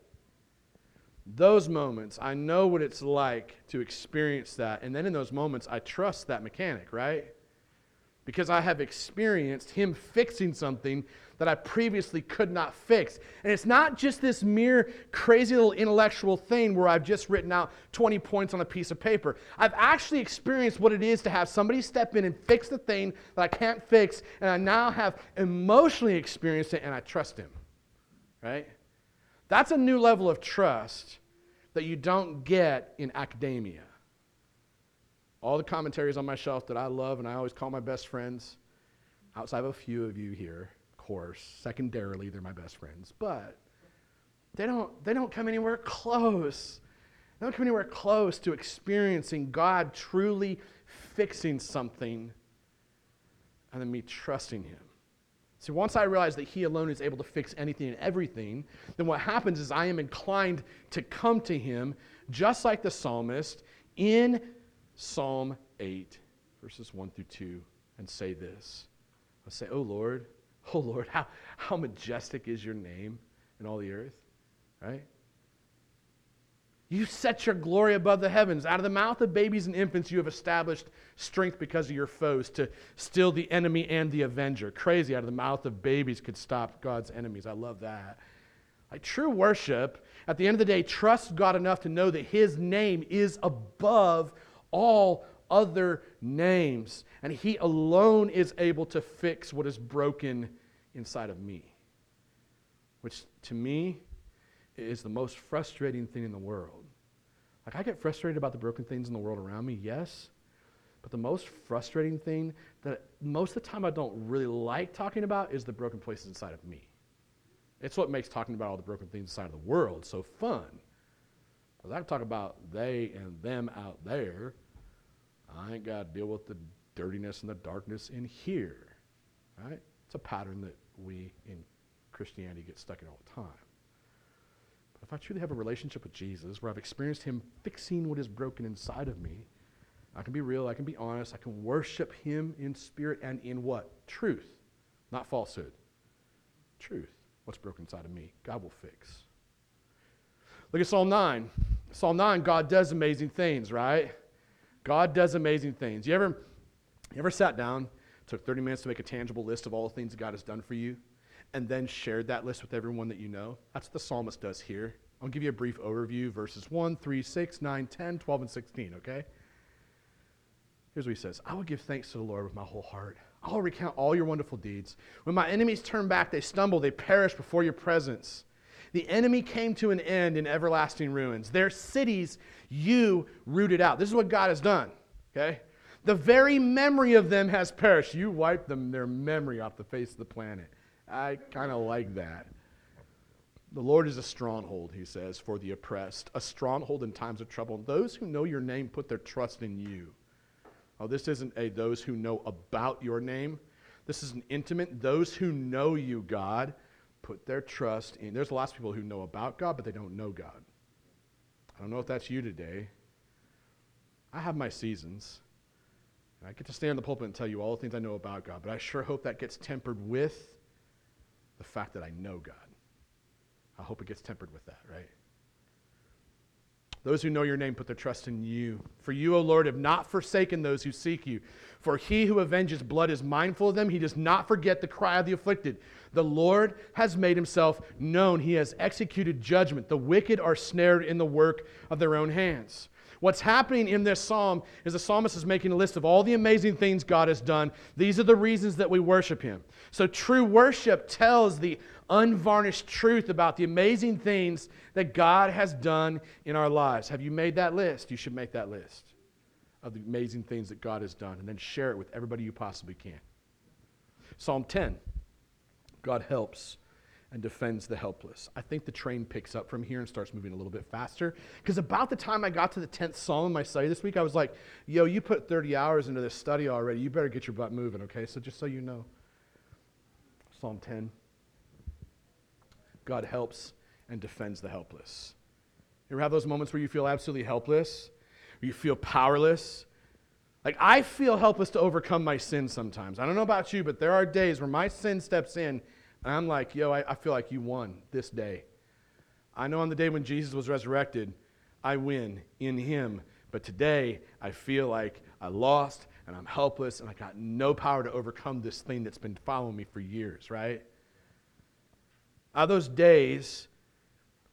Those moments, I know what it's like to experience that. And then in those moments, I trust that mechanic, right? Because I have experienced Him fixing something that I previously could not fix. And it's not just this mere crazy little intellectual thing where I've just written out 20 points on a piece of paper. I've actually experienced what it is to have somebody step in and fix the thing that I can't fix, and I now have emotionally experienced it and I trust Him. Right? That's a new level of trust that you don't get in academia all the commentaries on my shelf that I love and I always call my best friends, outside of a few of you here, of course. Secondarily, they're my best friends. But they don't, they don't come anywhere close. They don't come anywhere close to experiencing God truly fixing something and then me trusting Him. See, once I realize that He alone is able to fix anything and everything, then what happens is I am inclined to come to Him just like the psalmist in Psalm 8, verses 1 through 2, and say this. I say, Oh Lord, oh Lord, how, how majestic is your name in all the earth, right? You set your glory above the heavens. Out of the mouth of babies and infants, you have established strength because of your foes to still the enemy and the avenger. Crazy, out of the mouth of babies could stop God's enemies. I love that. Like true worship, at the end of the day, trust God enough to know that his name is above all other names. And He alone is able to fix what is broken inside of me, which to me is the most frustrating thing in the world. Like, I get frustrated about the broken things in the world around me, yes. But the most frustrating thing that most of the time I don't really like talking about is the broken places inside of me. It's what makes talking about all the broken things inside of the world so fun. Because I can talk about they and them out there, I ain't got to deal with the dirtiness and the darkness in here. Right? It's a pattern that we in Christianity get stuck in all the time. But if I truly have a relationship with Jesus where I've experienced Him fixing what is broken inside of me, I can be real, I can be honest, I can worship Him in spirit and in what? Truth, not falsehood. Truth. What's broken inside of me, God will fix. Look at Psalm 9. Psalm 9, God does amazing things, right? God does amazing things. You ever, you ever sat down, took 30 minutes to make a tangible list of all the things that God has done for you, and then shared that list with everyone that you know? That's what the psalmist does here. I'll give you a brief overview verses 1, 3, 6, 9, 10, 12, and 16, okay? Here's what he says I will give thanks to the Lord with my whole heart. I'll recount all your wonderful deeds. When my enemies turn back, they stumble, they perish before your presence. The enemy came to an end in everlasting ruins. Their cities you rooted out. This is what God has done, okay? The very memory of them has perished. You wiped them, their memory off the face of the planet. I kind of like that. The Lord is a stronghold, he says, for the oppressed, a stronghold in times of trouble. Those who know your name put their trust in you. Oh, this isn't a those who know about your name. This is an intimate, those who know you, God, put their trust in. There's lots of people who know about God, but they don't know God. I don't know if that's you today. I have my seasons. I get to stand in the pulpit and tell you all the things I know about God, but I sure hope that gets tempered with the fact that I know God. I hope it gets tempered with that, right? Those who know your name put their trust in you. For you, O Lord, have not forsaken those who seek you. For he who avenges blood is mindful of them. He does not forget the cry of the afflicted. The Lord has made himself known. He has executed judgment. The wicked are snared in the work of their own hands. What's happening in this psalm is the psalmist is making a list of all the amazing things God has done. These are the reasons that we worship him. So, true worship tells the unvarnished truth about the amazing things that God has done in our lives. Have you made that list? You should make that list of the amazing things that God has done and then share it with everybody you possibly can. Psalm 10 God helps and defends the helpless. I think the train picks up from here and starts moving a little bit faster. Because about the time I got to the 10th Psalm in my study this week, I was like, yo, you put 30 hours into this study already. You better get your butt moving, okay? So just so you know, Psalm 10 God helps and defends the helpless. You ever have those moments where you feel absolutely helpless? Where you feel powerless? Like, I feel helpless to overcome my sin sometimes. I don't know about you, but there are days where my sin steps in, and I'm like, yo, I, I feel like you won this day. I know on the day when Jesus was resurrected, I win in him. But today, I feel like I lost and I'm helpless and I got no power to overcome this thing that's been following me for years, right? Are those days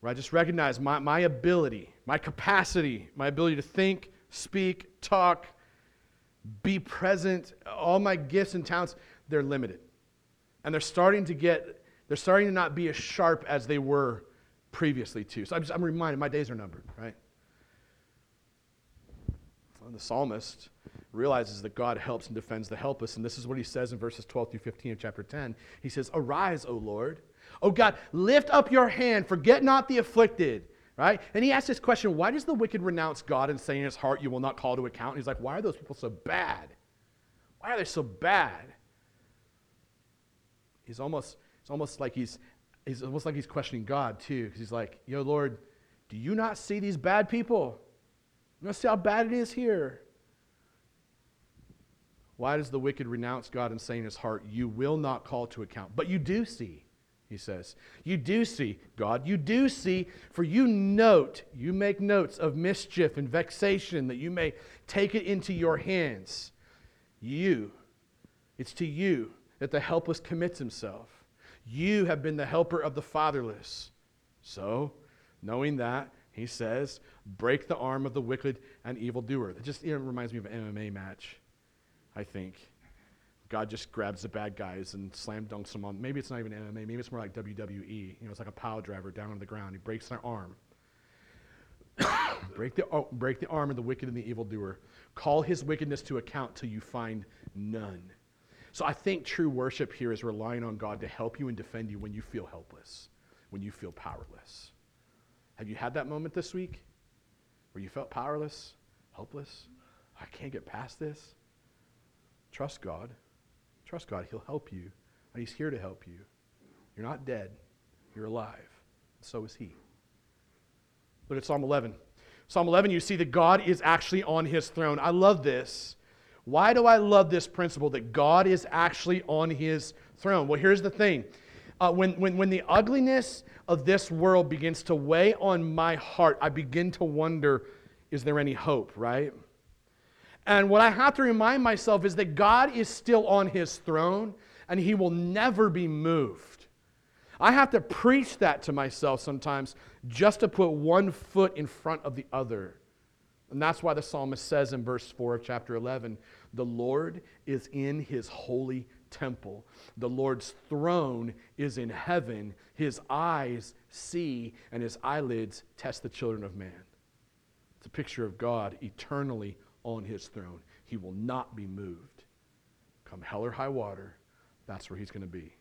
where I just recognize my, my ability, my capacity, my ability to think, speak, talk, be present, all my gifts and talents, they're limited. And they're starting to get, they're starting to not be as sharp as they were previously, too. So I'm, just, I'm reminded my days are numbered, right? And the psalmist realizes that God helps and defends the helpless. And this is what he says in verses 12 through 15 of chapter 10. He says, Arise, O Lord. O God, lift up your hand, forget not the afflicted. Right? And he asks this question why does the wicked renounce God and say in his heart, You will not call to account? And he's like, Why are those people so bad? Why are they so bad? He's almost, it's almost like he's, he's almost like he's questioning God too, because he's like, Yo, Lord, do you not see these bad people? You to see how bad it is here? Why does the wicked renounce God and say in his heart, You will not call to account? But you do see, he says. You do see, God, you do see, for you note, you make notes of mischief and vexation that you may take it into your hands. You, it's to you that the helpless commits himself. You have been the helper of the fatherless. So, knowing that, he says, break the arm of the wicked and evildoer. It just reminds me of an MMA match, I think. God just grabs the bad guys and slam dunks them on. Maybe it's not even MMA. Maybe it's more like WWE. You know, it's like a pile driver down on the ground. He breaks their arm. break, the, oh, break the arm of the wicked and the evildoer. Call his wickedness to account till you find none. So I think true worship here is relying on God to help you and defend you when you feel helpless, when you feel powerless. Have you had that moment this week where you felt powerless, helpless? I can't get past this. Trust God. Trust God. He'll help you. And He's here to help you. You're not dead, you're alive. So is He. Look at Psalm 11. Psalm 11, you see that God is actually on His throne. I love this. Why do I love this principle that God is actually on His throne? Well, here's the thing. Uh, when, when, when the ugliness of this world begins to weigh on my heart, I begin to wonder is there any hope, right? And what I have to remind myself is that God is still on his throne and he will never be moved. I have to preach that to myself sometimes just to put one foot in front of the other. And that's why the psalmist says in verse 4 of chapter 11 the Lord is in his holy temple. The Lord's throne is in heaven. His eyes see, and his eyelids test the children of man. It's a picture of God eternally on his throne. He will not be moved. Come hell or high water, that's where he's going to be.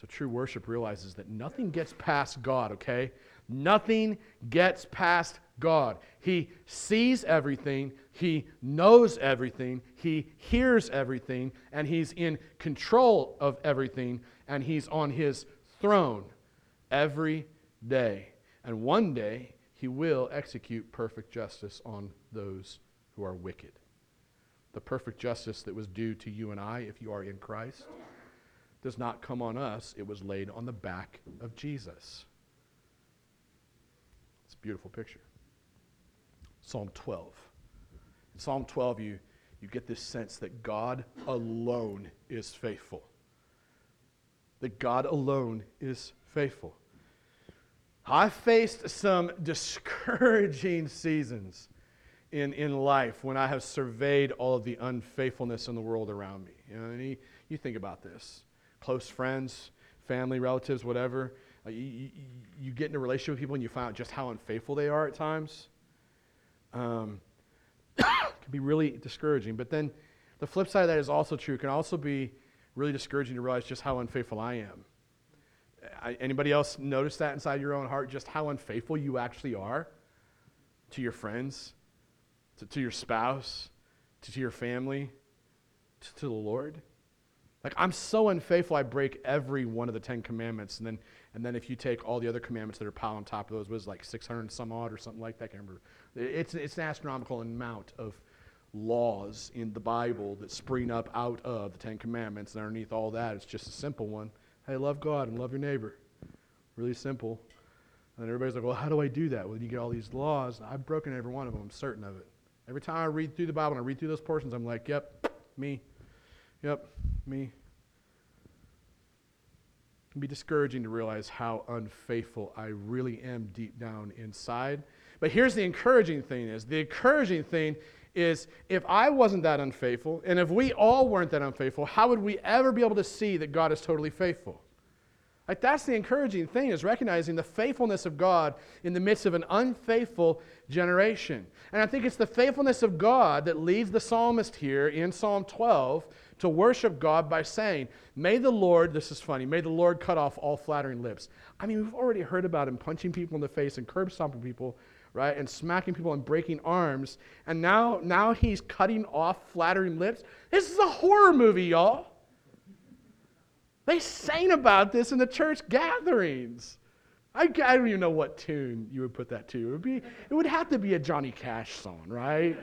So true worship realizes that nothing gets past God, okay? Nothing gets past God. He sees everything, He knows everything, He hears everything, and He's in control of everything, and He's on His throne every day. And one day he will execute perfect justice on those who are wicked. The perfect justice that was due to you and I if you are in Christ does not come on us, it was laid on the back of Jesus. It's a beautiful picture. Psalm 12. In Psalm 12, you, you get this sense that God alone is faithful. That God alone is faithful. I faced some discouraging seasons in, in life when I have surveyed all of the unfaithfulness in the world around me. You, know, and you, you think about this close friends, family, relatives, whatever. Uh, you, you, you, get in a relationship with people and you find out just how unfaithful they are at times. Um, it can be really discouraging. But then the flip side of that is also true. It can also be really discouraging to realize just how unfaithful I am. I, anybody else notice that inside your own heart, just how unfaithful you actually are to your friends, to, to your spouse, to, to your family, to, to the Lord? Like I'm so unfaithful, I break every one of the Ten Commandments, and then and then if you take all the other commandments that are piled on top of those, was like 600 some odd or something like that. I can't remember. It's it's an astronomical amount of laws in the Bible that spring up out of the Ten Commandments, and underneath all that, it's just a simple one. Hey, love God and love your neighbor. Really simple. And everybody's like, well, how do I do that? Well, you get all these laws. I've broken every one of them. I'm certain of it. Every time I read through the Bible and I read through those portions, I'm like, yep, me. Yep, me. It can be discouraging to realize how unfaithful I really am deep down inside. But here's the encouraging thing is the encouraging thing is if I wasn't that unfaithful, and if we all weren't that unfaithful, how would we ever be able to see that God is totally faithful? Like that's the encouraging thing is recognizing the faithfulness of God in the midst of an unfaithful generation. And I think it's the faithfulness of God that leads the psalmist here in Psalm 12 to worship God by saying, May the Lord, this is funny, may the Lord cut off all flattering lips. I mean, we've already heard about him punching people in the face and curb stomping people, right? And smacking people and breaking arms. And now, now he's cutting off flattering lips. This is a horror movie, y'all. They sang about this in the church gatherings. I, I don't even know what tune you would put that to. It would, be, it would have to be a Johnny Cash song, right?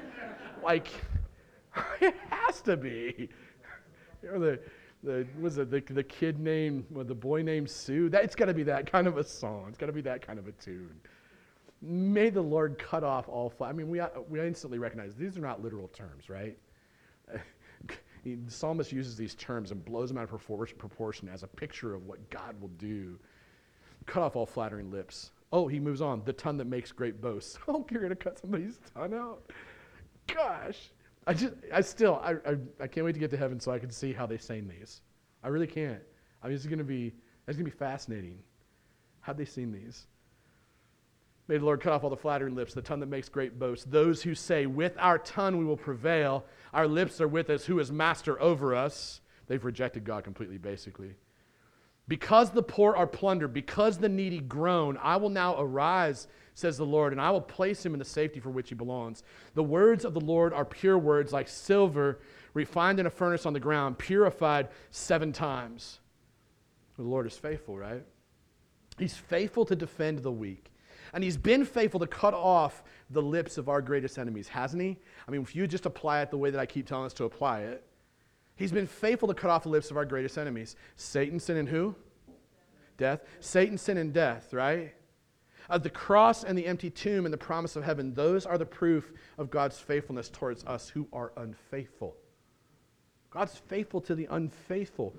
like, it has to be. You the, the was it the, the kid named well, the boy named Sue? That it's got to be that kind of a song. It's got to be that kind of a tune. May the Lord cut off all. Fl- I mean, we we instantly recognize these are not literal terms, right? the psalmist uses these terms and blows them out of proportion as a picture of what God will do. Cut off all flattering lips. Oh, he moves on. The tongue that makes great boasts. Oh, you're going to cut somebody's tongue out? Gosh. I just, I still, I, I, I, can't wait to get to heaven so I can see how they sing these. I really can't. I mean, it's going to be, it's going to be fascinating. How'd they sing these? May the Lord cut off all the flattering lips, the tongue that makes great boasts. Those who say, With our tongue we will prevail, our lips are with us, who is master over us. They've rejected God completely, basically. Because the poor are plundered, because the needy groan, I will now arise, says the Lord, and I will place him in the safety for which he belongs. The words of the Lord are pure words, like silver refined in a furnace on the ground, purified seven times. The Lord is faithful, right? He's faithful to defend the weak. And he's been faithful to cut off the lips of our greatest enemies, hasn't he? I mean, if you just apply it the way that I keep telling us to apply it, he's been faithful to cut off the lips of our greatest enemies. Satan, sin, and who? Death. Satan, sin, and death, right? Uh, the cross and the empty tomb and the promise of heaven, those are the proof of God's faithfulness towards us who are unfaithful. God's faithful to the unfaithful.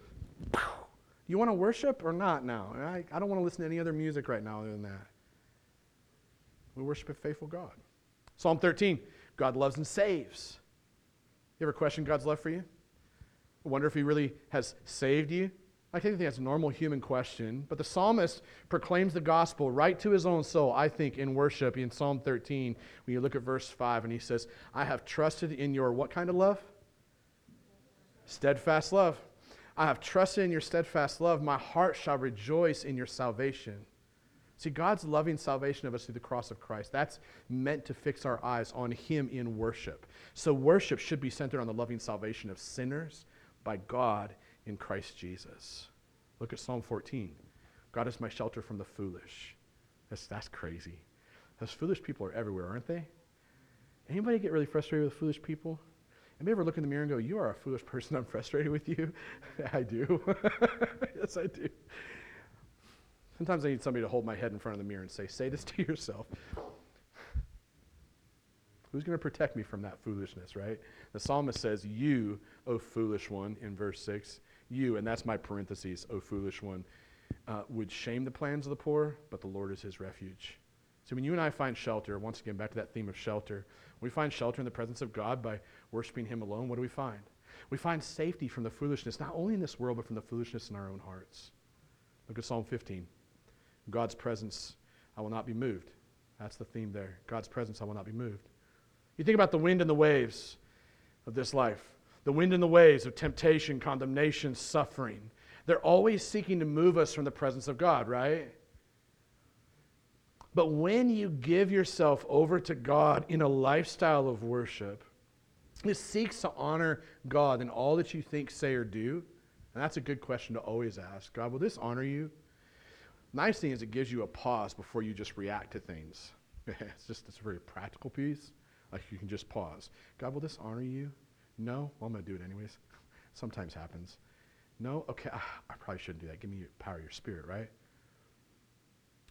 You want to worship or not now? I, I don't want to listen to any other music right now other than that. We worship a faithful God. Psalm 13 God loves and saves. You ever question God's love for you? Wonder if He really has saved you? I think that's a normal human question, but the psalmist proclaims the gospel right to his own soul, I think, in worship in Psalm 13. When you look at verse 5, and he says, I have trusted in your what kind of love? Steadfast love. I have trusted in your steadfast love. My heart shall rejoice in your salvation. See, God's loving salvation of us through the cross of Christ, that's meant to fix our eyes on Him in worship. So, worship should be centered on the loving salvation of sinners by God in Christ Jesus. Look at Psalm 14. God is my shelter from the foolish. That's, that's crazy. Those foolish people are everywhere, aren't they? Anybody get really frustrated with foolish people? Anybody ever look in the mirror and go, You are a foolish person, I'm frustrated with you? I do. yes, I do. Sometimes I need somebody to hold my head in front of the mirror and say, Say this to yourself. Who's going to protect me from that foolishness, right? The psalmist says, You, O foolish one, in verse 6, you, and that's my parentheses, O foolish one, uh, would shame the plans of the poor, but the Lord is his refuge. So when you and I find shelter, once again, back to that theme of shelter, we find shelter in the presence of God by worshiping him alone. What do we find? We find safety from the foolishness, not only in this world, but from the foolishness in our own hearts. Look at Psalm 15. God's presence, I will not be moved. That's the theme there. God's presence, I will not be moved. You think about the wind and the waves of this life, the wind and the waves of temptation, condemnation, suffering. They're always seeking to move us from the presence of God, right? But when you give yourself over to God in a lifestyle of worship, it seeks to honor God in all that you think, say, or do. And that's a good question to always ask God, will this honor you? Nice thing is, it gives you a pause before you just react to things. it's just a very practical piece. Like you can just pause. God, will this honor you? No? Well, I'm going to do it anyways. Sometimes happens. No? Okay, ah, I probably shouldn't do that. Give me your power of your spirit, right?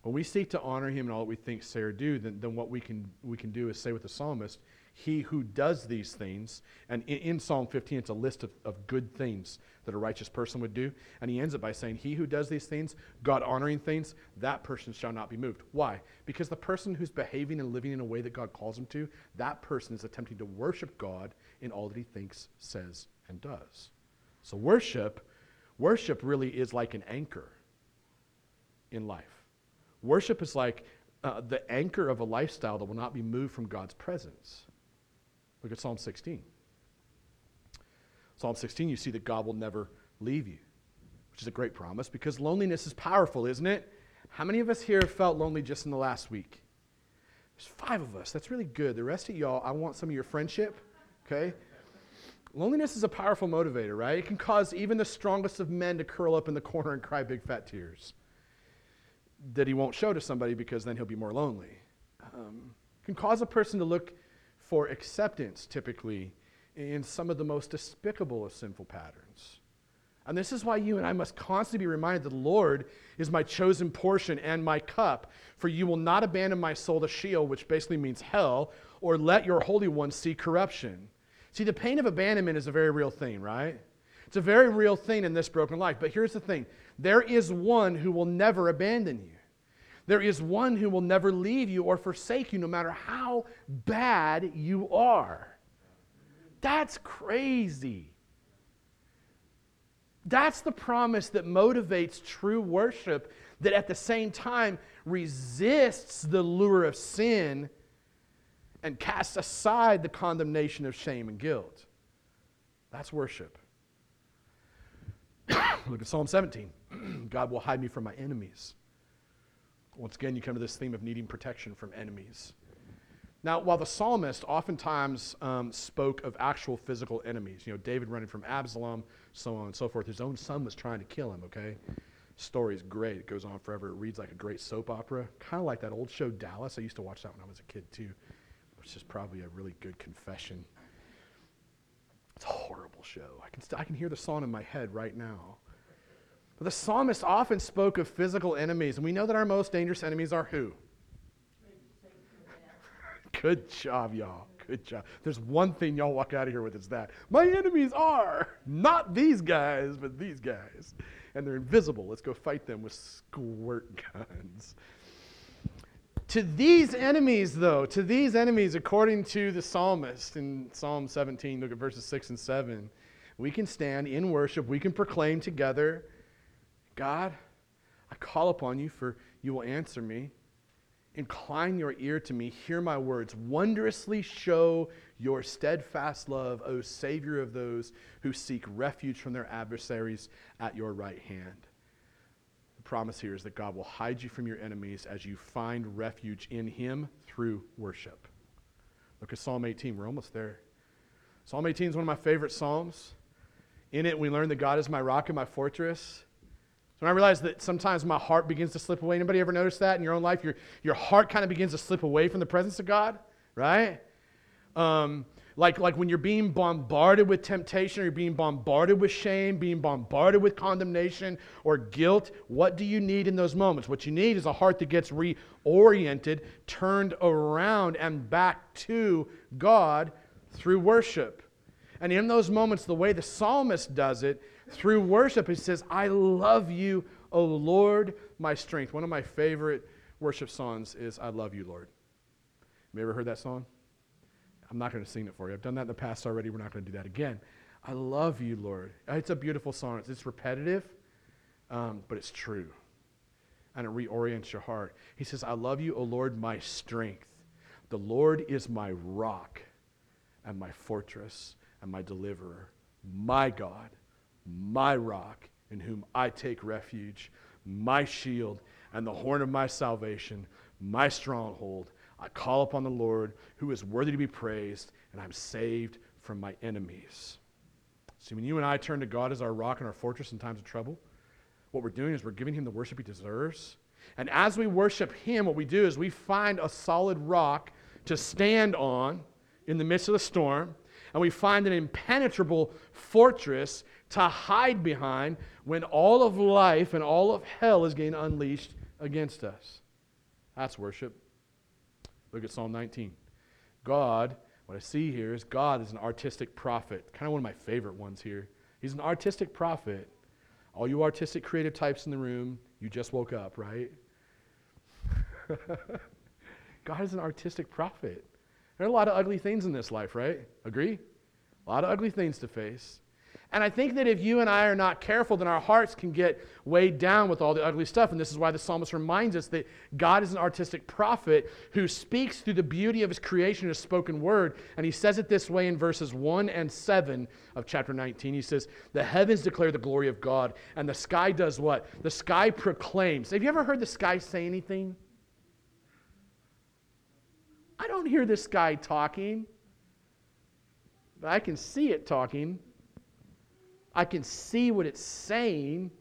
When we seek to honor him in all that we think, say, or do, then, then what we can, we can do is say with the psalmist, he who does these things, and in, in, Psalm 15, it's a list of, of good things that a righteous person would do. And he ends it by saying, He who does these things, God honoring things, that person shall not be moved. Why? Because the person who's behaving and living in a way that God calls him to, that person is attempting to worship God in all that he thinks, says, and does. So worship, worship really is like an anchor in life. Worship is like uh, the anchor of a lifestyle that will not be moved from God's presence. Look at Psalm 16. Psalm 16, you see that God will never leave you, which is a great promise because loneliness is powerful, isn't it? How many of us here have felt lonely just in the last week? There's five of us. That's really good. The rest of y'all, I want some of your friendship, okay? Loneliness is a powerful motivator, right? It can cause even the strongest of men to curl up in the corner and cry big fat tears that he won't show to somebody because then he'll be more lonely. Um, can cause a person to look for acceptance, typically, in some of the most despicable of sinful patterns. And this is why you and I must constantly be reminded that the Lord is my chosen portion and my cup. For you will not abandon my soul to Sheol, which basically means hell, or let your Holy One see corruption. See, the pain of abandonment is a very real thing, right? It's a very real thing in this broken life. But here's the thing there is one who will never abandon you. There is one who will never leave you or forsake you, no matter how bad you are. That's crazy. That's the promise that motivates true worship, that at the same time resists the lure of sin and casts aside the condemnation of shame and guilt. That's worship. Look at Psalm 17. God will hide me from my enemies. Once again, you come to this theme of needing protection from enemies. Now, while the psalmist oftentimes um, spoke of actual physical enemies, you know, David running from Absalom, so on and so forth, his own son was trying to kill him, okay? Story's great. It goes on forever. It reads like a great soap opera, kind of like that old show Dallas. I used to watch that when I was a kid, too, which is probably a really good confession. It's a horrible show. I can, st- I can hear the song in my head right now. But the psalmist often spoke of physical enemies, and we know that our most dangerous enemies are who? Good job, y'all. Good job. There's one thing y'all walk out of here with it's that. My enemies are not these guys, but these guys. And they're invisible. Let's go fight them with squirt guns. To these enemies, though, to these enemies, according to the psalmist in Psalm 17, look at verses 6 and 7, we can stand in worship, we can proclaim together God, I call upon you, for you will answer me. Incline your ear to me, hear my words, wondrously show your steadfast love, O Savior of those who seek refuge from their adversaries at your right hand. The promise here is that God will hide you from your enemies as you find refuge in Him through worship. Look at Psalm 18. We're almost there. Psalm 18 is one of my favorite Psalms. In it, we learn that God is my rock and my fortress So I realize that sometimes my heart begins to slip away. Anybody ever notice that in your own life? Your, your heart kind of begins to slip away from the presence of God, right? Um, like, like when you're being bombarded with temptation or you're being bombarded with shame, being bombarded with condemnation or guilt, what do you need in those moments? What you need is a heart that gets reoriented, turned around, and back to God through worship. And in those moments, the way the psalmist does it, through worship, he says, I love you, O Lord, my strength. One of my favorite worship songs is I Love You, Lord. Have you ever heard that song? I'm not going to sing it for you. I've done that in the past already. We're not going to do that again. I love you, Lord. It's a beautiful song. It's repetitive, um, but it's true. And it reorients your heart. He says, I love you, O Lord, my strength. The Lord is my rock and my fortress and my deliverer, my God, my rock, in whom I take refuge, my shield and the horn of my salvation, my stronghold. I call upon the Lord, who is worthy to be praised, and I'm saved from my enemies. See, when you and I turn to God as our rock and our fortress in times of trouble, what we're doing is we're giving him the worship he deserves. And as we worship him, what we do is we find a solid rock to stand on in the midst of the storm, and we find an impenetrable fortress to hide behind when all of life and all of hell is getting unleashed against us. That's worship. Look at Psalm 19. God, what I see here is God is an artistic prophet. Kind of one of my favorite ones here. He's an artistic prophet. All you artistic creative types in the room, you just woke up, right? God is an artistic prophet. There are a lot of ugly things in this life, right? Agree? A lot of ugly things to face. And I think that if you and I are not careful, then our hearts can get weighed down with all the ugly stuff. And this is why the psalmist reminds us that God is an artistic prophet who speaks through the beauty of his creation, his spoken word. And he says it this way in verses 1 and 7 of chapter 19. He says, The heavens declare the glory of God, and the sky does what? The sky proclaims. Have you ever heard the sky say anything? I don't hear this guy talking, but I can see it talking. I can see what it's saying.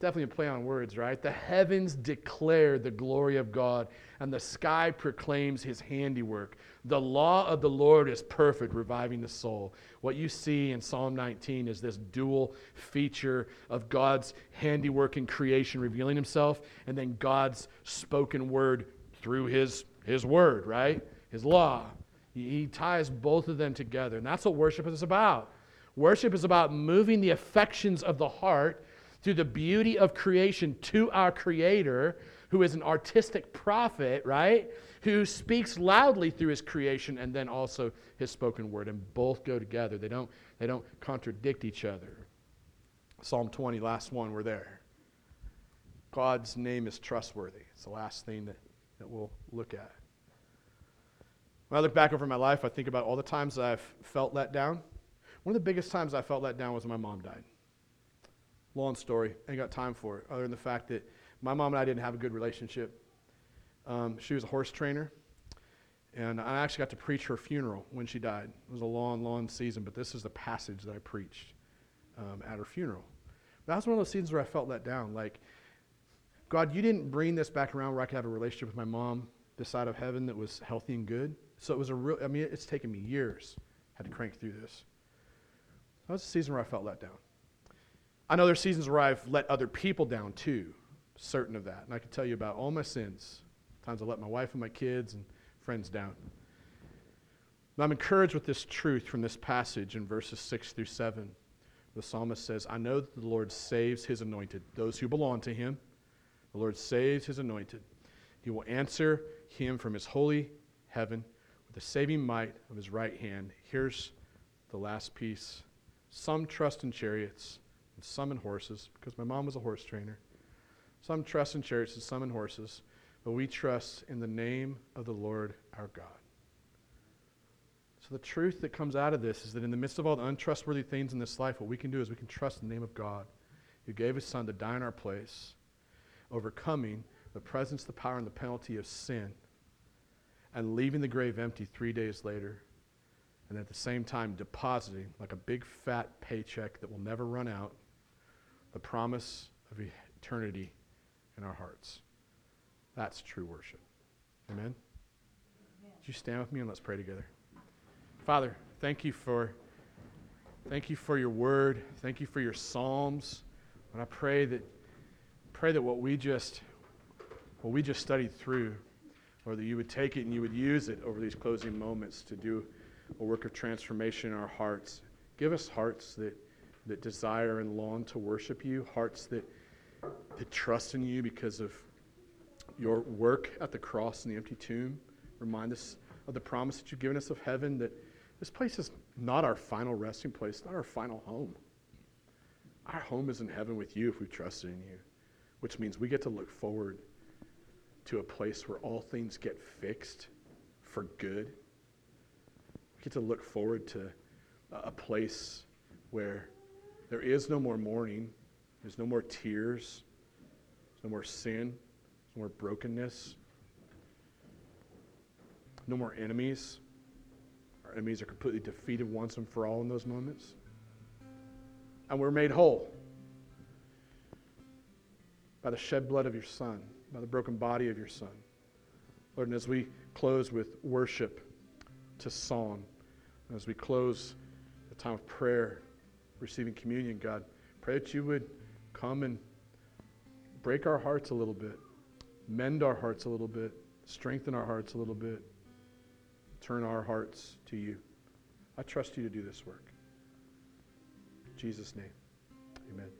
Definitely a play on words, right? The heavens declare the glory of God, and the sky proclaims his handiwork. The law of the Lord is perfect, reviving the soul. What you see in Psalm 19 is this dual feature of God's handiwork in creation revealing himself, and then God's spoken word through his, his word, right? His law. He, ties both of them together, and that's what worship is about. Worship is about moving the affections of the heart through the beauty of creation to our Creator, who is an artistic prophet, right? Who speaks loudly through his creation and then also his spoken word. And both go together, they don't, they don't contradict each other. Psalm 20, last one, we're there. God's name is trustworthy. It's the last thing that, that we'll look at. When I look back over my life, I think about all the times I've felt let down one of the biggest times I felt let down was when my mom died. Long story, I ain't got time for it, other than the fact that my mom and I didn't have a good relationship. Um, she was a horse trainer, and I actually got to preach her funeral when she died. It was a long, long season, but this is the passage that I preached um, at her funeral. That was one of those seasons where I felt let down. Like, God, you didn't bring this back around where I could have a relationship with my mom this side of heaven that was healthy and good. So it was a real, I mean, it's taken me years. had to crank through this. That was a season where I felt let down. I know there's seasons where I've let other people down too, certain of that. And I can tell you about all my sins. Times I let my wife and my kids and friends down. But I'm encouraged with this truth from this passage in verses 6 through 7. The psalmist says, I know that the Lord saves his anointed, those who belong to him. The Lord saves his anointed. He will answer him from his holy heaven the saving might of his right hand. Here's the last piece some trust in chariots and some in horses, because my mom was a horse trainer. Some trust in chariots and some in horses, but we trust in the name of the Lord our God. So the truth that comes out of this is that in the midst of all the untrustworthy things in this life, what we can do is we can trust in the name of God, who gave his son to die in our place, overcoming the presence, the power, and the penalty of sin, and leaving the grave empty three days later and at the same time depositing like a big fat paycheck that will never run out the promise of eternity in our hearts. That's true worship. Amen? Would you stand with me and let's pray together? Father, thank you for thank you for your word. Thank you for your psalms. And I pray that pray that what we just what we just studied through, or that you would take it and you would use it over these closing moments to do a work of transformation in our hearts. Give us hearts that, that desire and long to worship you, hearts that, that trust in you because of your work at the cross and the empty tomb. Remind us of the promise that you've given us of heaven, that this place is not our final resting place, not our final home. Our home is in heaven with you if we've trusted in you, which means we get to look forward to a place where all things get fixed for good. We get to look forward to a place where there is no more mourning, there's no more tears, there's no more sin, no more brokenness, no more enemies. Our enemies are completely defeated once and for all in those moments. And we're made whole by the shed blood of your Son by the broken body of your Son. Lord, and as we close with worship to song, and as we close the time of prayer, receiving communion, God, pray that you would come and break our hearts a little bit, mend our hearts a little bit, strengthen our hearts a little bit, turn our hearts to you. I trust you to do this work. In Jesus' name, amen.